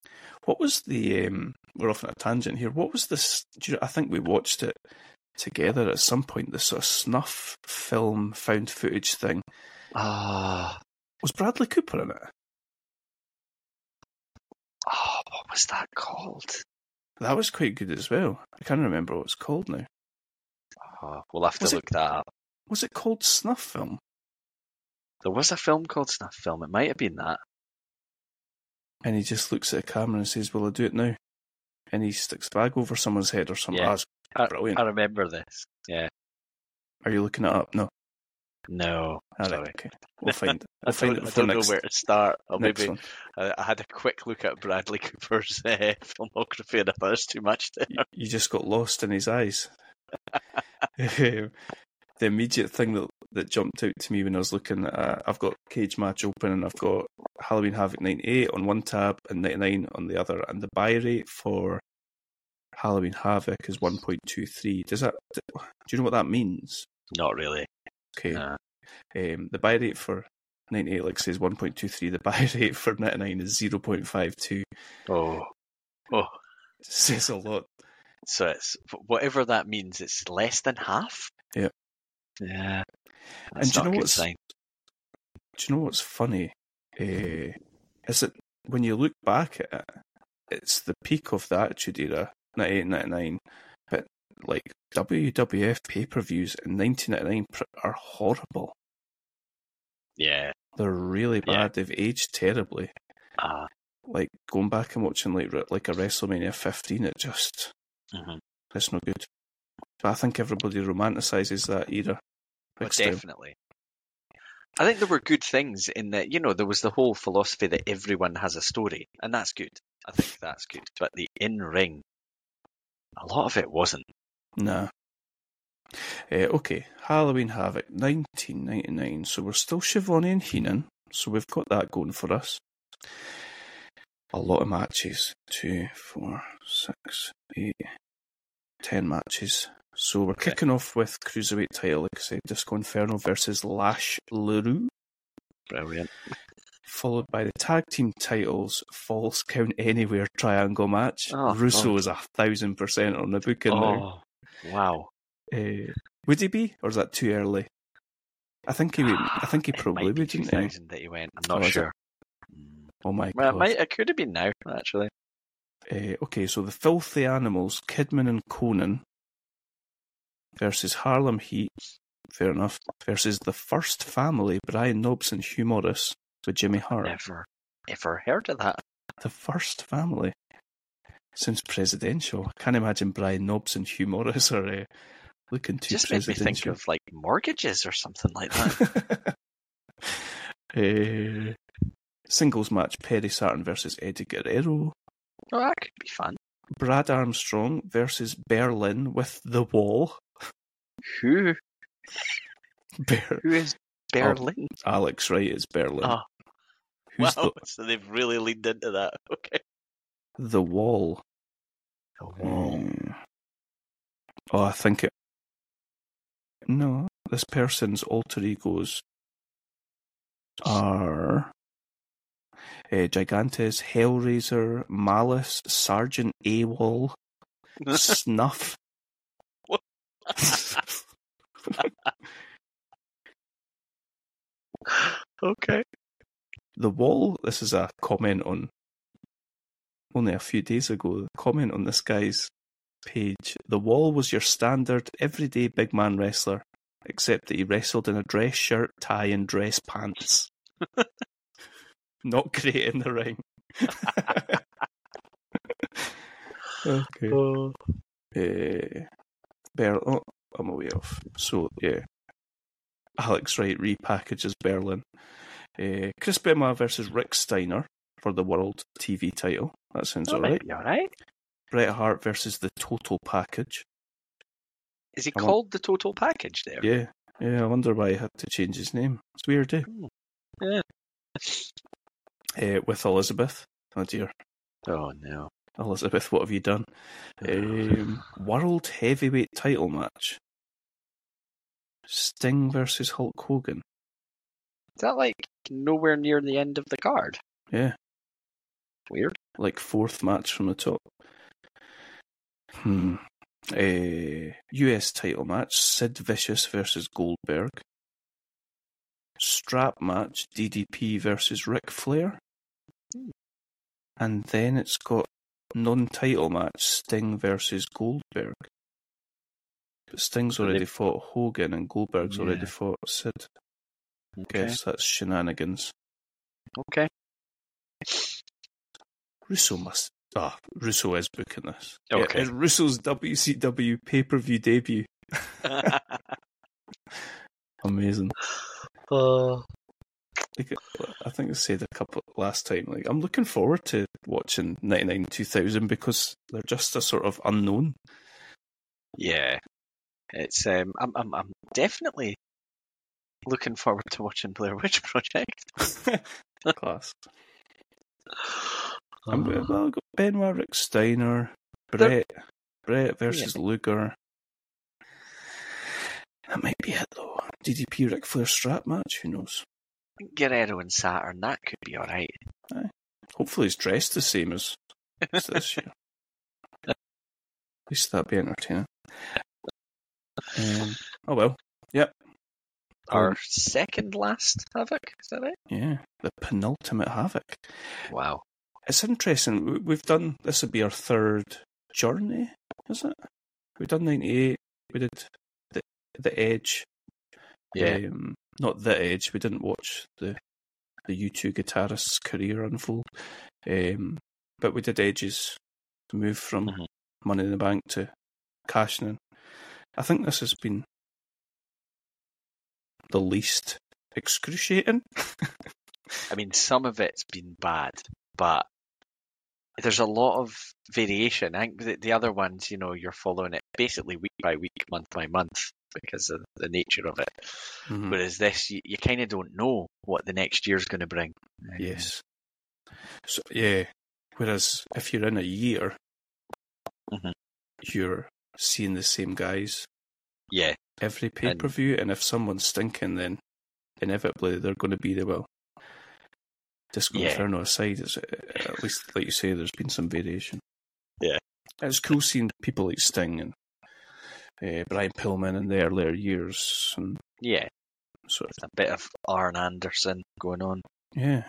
what was the? Um, we're off on a tangent here. What was this? Do you, I think we watched it together at some point. This sort of snuff film found footage thing. Ah, Was Bradley Cooper in it? oh, what was that called? That was quite good as well. I can't remember what it's called now. Oh, we'll have to Was it- look that up. Was it called Snuff Film? There was a film called Snuff Film. It might have been that. And he just looks at the camera and says, "Will I do it now?" And he sticks a bag over someone's head or something. Yeah. That's brilliant. I remember this. Yeah. Are you looking it up? No. No. All right, Sorry. okay. We'll find. I We'll find don't, it I don't next, know where to start. Or maybe. I, I had a quick look at Bradley Cooper's uh, filmography and I thought too much there. You- You just got lost in his eyes. The immediate thing that that jumped out to me when I was looking at, uh, I've got Cage Match open and I've got Halloween Havoc 98 on one tab and 99 on the other, and the buy rate for Halloween Havoc is 1.23. Does that? Do you know what that means? Not really. Okay. No. Um, the buy rate for 98, like says 1.23. The buy rate for 99 is 0.52. Oh. Oh. says a lot. So it's whatever that means. It's less than half. Yep. Yeah. And do you know what's- sign. Do you know what's funny? Uh, is that when you look back at it, it's the peak of the Attitude Era, 98 99, but like WWF pay per views in 1999 are horrible. Yeah. They're really Yeah. bad. They've aged terribly. Ah. Like going back and watching like like a WrestleMania 15, it just mhm. it's no good. But I think everybody romanticizes that era. Oh, definitely. I think there were good things in that, you know, there was the whole philosophy that everyone has a story, and that's good. I think that's good. But the in ring, a lot of it wasn't. Nah. Uh, okay, Halloween Havoc, 1999. So we're still Schiavone and Heenan. So we've got that going for us. A lot of matches. Two, four, six, eight, ten matches. So we're Okay. kicking off with Cruiserweight title, like I said, Disco Inferno versus Lash LaRue. Brilliant. Followed by the tag team titles False Count Anywhere triangle match. Oh, Russo God. is a thousand percent on the booking now. Wow. Uh, would he be, or is that too early? I think he. Would, I think he probably would. didn't he? 2000 that he went. I'm not Oh, sure. Oh my Well, it, god. might, it could have been now, actually. Uh, okay, so the Filthy Animals, Kidman and Konnan versus Harlem Heat, fair enough, versus the First Family, Brian Knobbs and Hugh Morrus with Jimmy Hart. Never, ever heard of that. The First Family. Sounds presidential. I can't imagine Brian Knobbs and Hugh Morrus are uh, looking too Just made me think of like mortgages or something like that. uh, singles match, Perry Saturn versus Eddie Guerrero. oh, that could be fun. Brad Armstrong versus Berlin with the wall. Who? Ber- Who is Berlin? Alex Wright is Berlin. Oh, Who's wow. So they've really leaned into that. Okay. the the wall? Hmm. Oh, I think it. No, this person's alter egos are uh, Gigantes, Hellraiser, Malice, Sergeant AWOL, Snuff. Okay. The wall. This is a comment on only a few days ago. Comment on this guy's page. The wall was your standard everyday big man wrestler, except that he wrestled in a dress shirt, tie, and dress pants. Not great in the ring. okay. Oh. Uh, Ber- oh, I'm away off. So yeah, Alex Wright repackages Berlin. Uh, Chris Benoit versus Rick Steiner for the World TV title. That sounds That might alright. be alright. Bret Hart versus the Total Package. Is he I want- called the total package there? Yeah, yeah. I wonder why he had to change his name. It's weird, eh? Yeah. Uh, with Elizabeth. Oh dear, Oh no. Elizabeth, what have you done? Um, World Heavyweight Title match. Sting versus Hulk Hogan. Is that like nowhere near the end of the card? Yeah, Weird. like fourth match from the top. Hmm. A US title match: Sid Vicious versus Goldberg. Strap match: DDP versus Ric Flair. Hmm. And then it's got non-title match: Sting versus Goldberg. But Sting's So they- already fought Hogan, and Goldberg's already fought Sid. Okay. Guess that's shenanigans. Okay. Russo must. Ah, Russo is booking this. Okay. it's Russo's WCW pay per view debut. Amazing. uh, Like, I think I said a couple last time. Like, I'm looking forward to watching 99 2000 because they're just a sort of unknown. yeah. It's um I'm I'm I'm definitely looking forward to watching Blair Witch Project. Class. I'm, well, I've got Benoit Rick Steiner, Bret, Bret versus Luger. That might be it though. DDP Ric Flair strap match. Who knows? Guerrero and Saturn, that could be alright. Hopefully, he's dressed the same as, as this year. At least that'd be entertaining. Um, oh well. Yep. Our second last Havoc, is that right? Yeah. The penultimate havoc. Wow. It's interesting. we- We've done this. Would be our third journey, is it? We've done ninety eight. We did the the Edge. Yeah. Um, not the Edge. We didn't watch the the U two guitarist's career unfold. Um, but we did Edge's to move from Mhm. Money in the Bank to cashing in. I think this has been the least excruciating. I mean, some of it's been bad, but there's a lot of variation. I think the, the other ones, you know, you're following it basically week by week, month by month because of the nature of it. Mhm. Whereas this, you, you kind of don't know what the next year's going to bring. Yes. So yeah. Whereas if you're in a year, Mhm. you're seeing the same guys Yeah. every pay per view, and if someone's stinking, then inevitably they're going to be there. Well, Disco Yeah. Inferno aside, it's, uh, at least, like you say, there's been some variation. Yeah. It's cool seeing people like Sting and uh, Brian Pillman in the earlier years. And Yeah, so, a bit of Arn Anderson going on. yeah.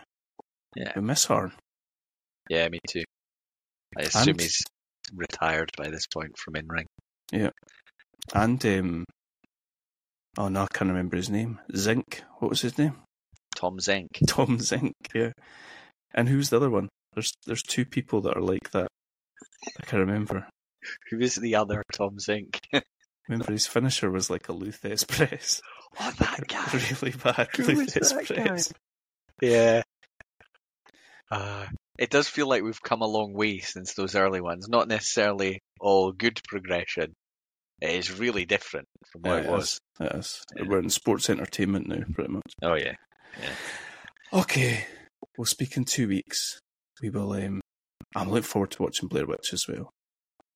Yeah. We miss Arn. Yeah, me too. I assume And- he's retired by this point from in ring. Yeah, and, um, oh no, I can't remember his name. Zinc. What was his name? Tom Zenk. Tom Zenk, yeah. And who's the other one? There's there's two people that are like that. I can't remember. Who is the other Tom Zenk? Remember his finisher was like a Lou Thesz press. oh, that guy. really bad Who Luthes that guy? press. Yeah. Uh, it does feel like we've come a long way since those early ones. Not necessarily all good progression. It is really different from what Yeah, it it was. is. It is. Yeah. We're in sports entertainment now, pretty much. Oh yeah. Okay, we'll speak in two weeks. We will. Um, I'm looking forward to watching Blair Witch as well.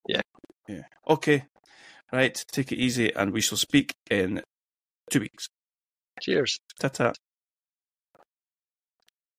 Yeah. Yeah. Okay. Right. Take it easy, and we shall speak in two weeks. Cheers. Ta ta.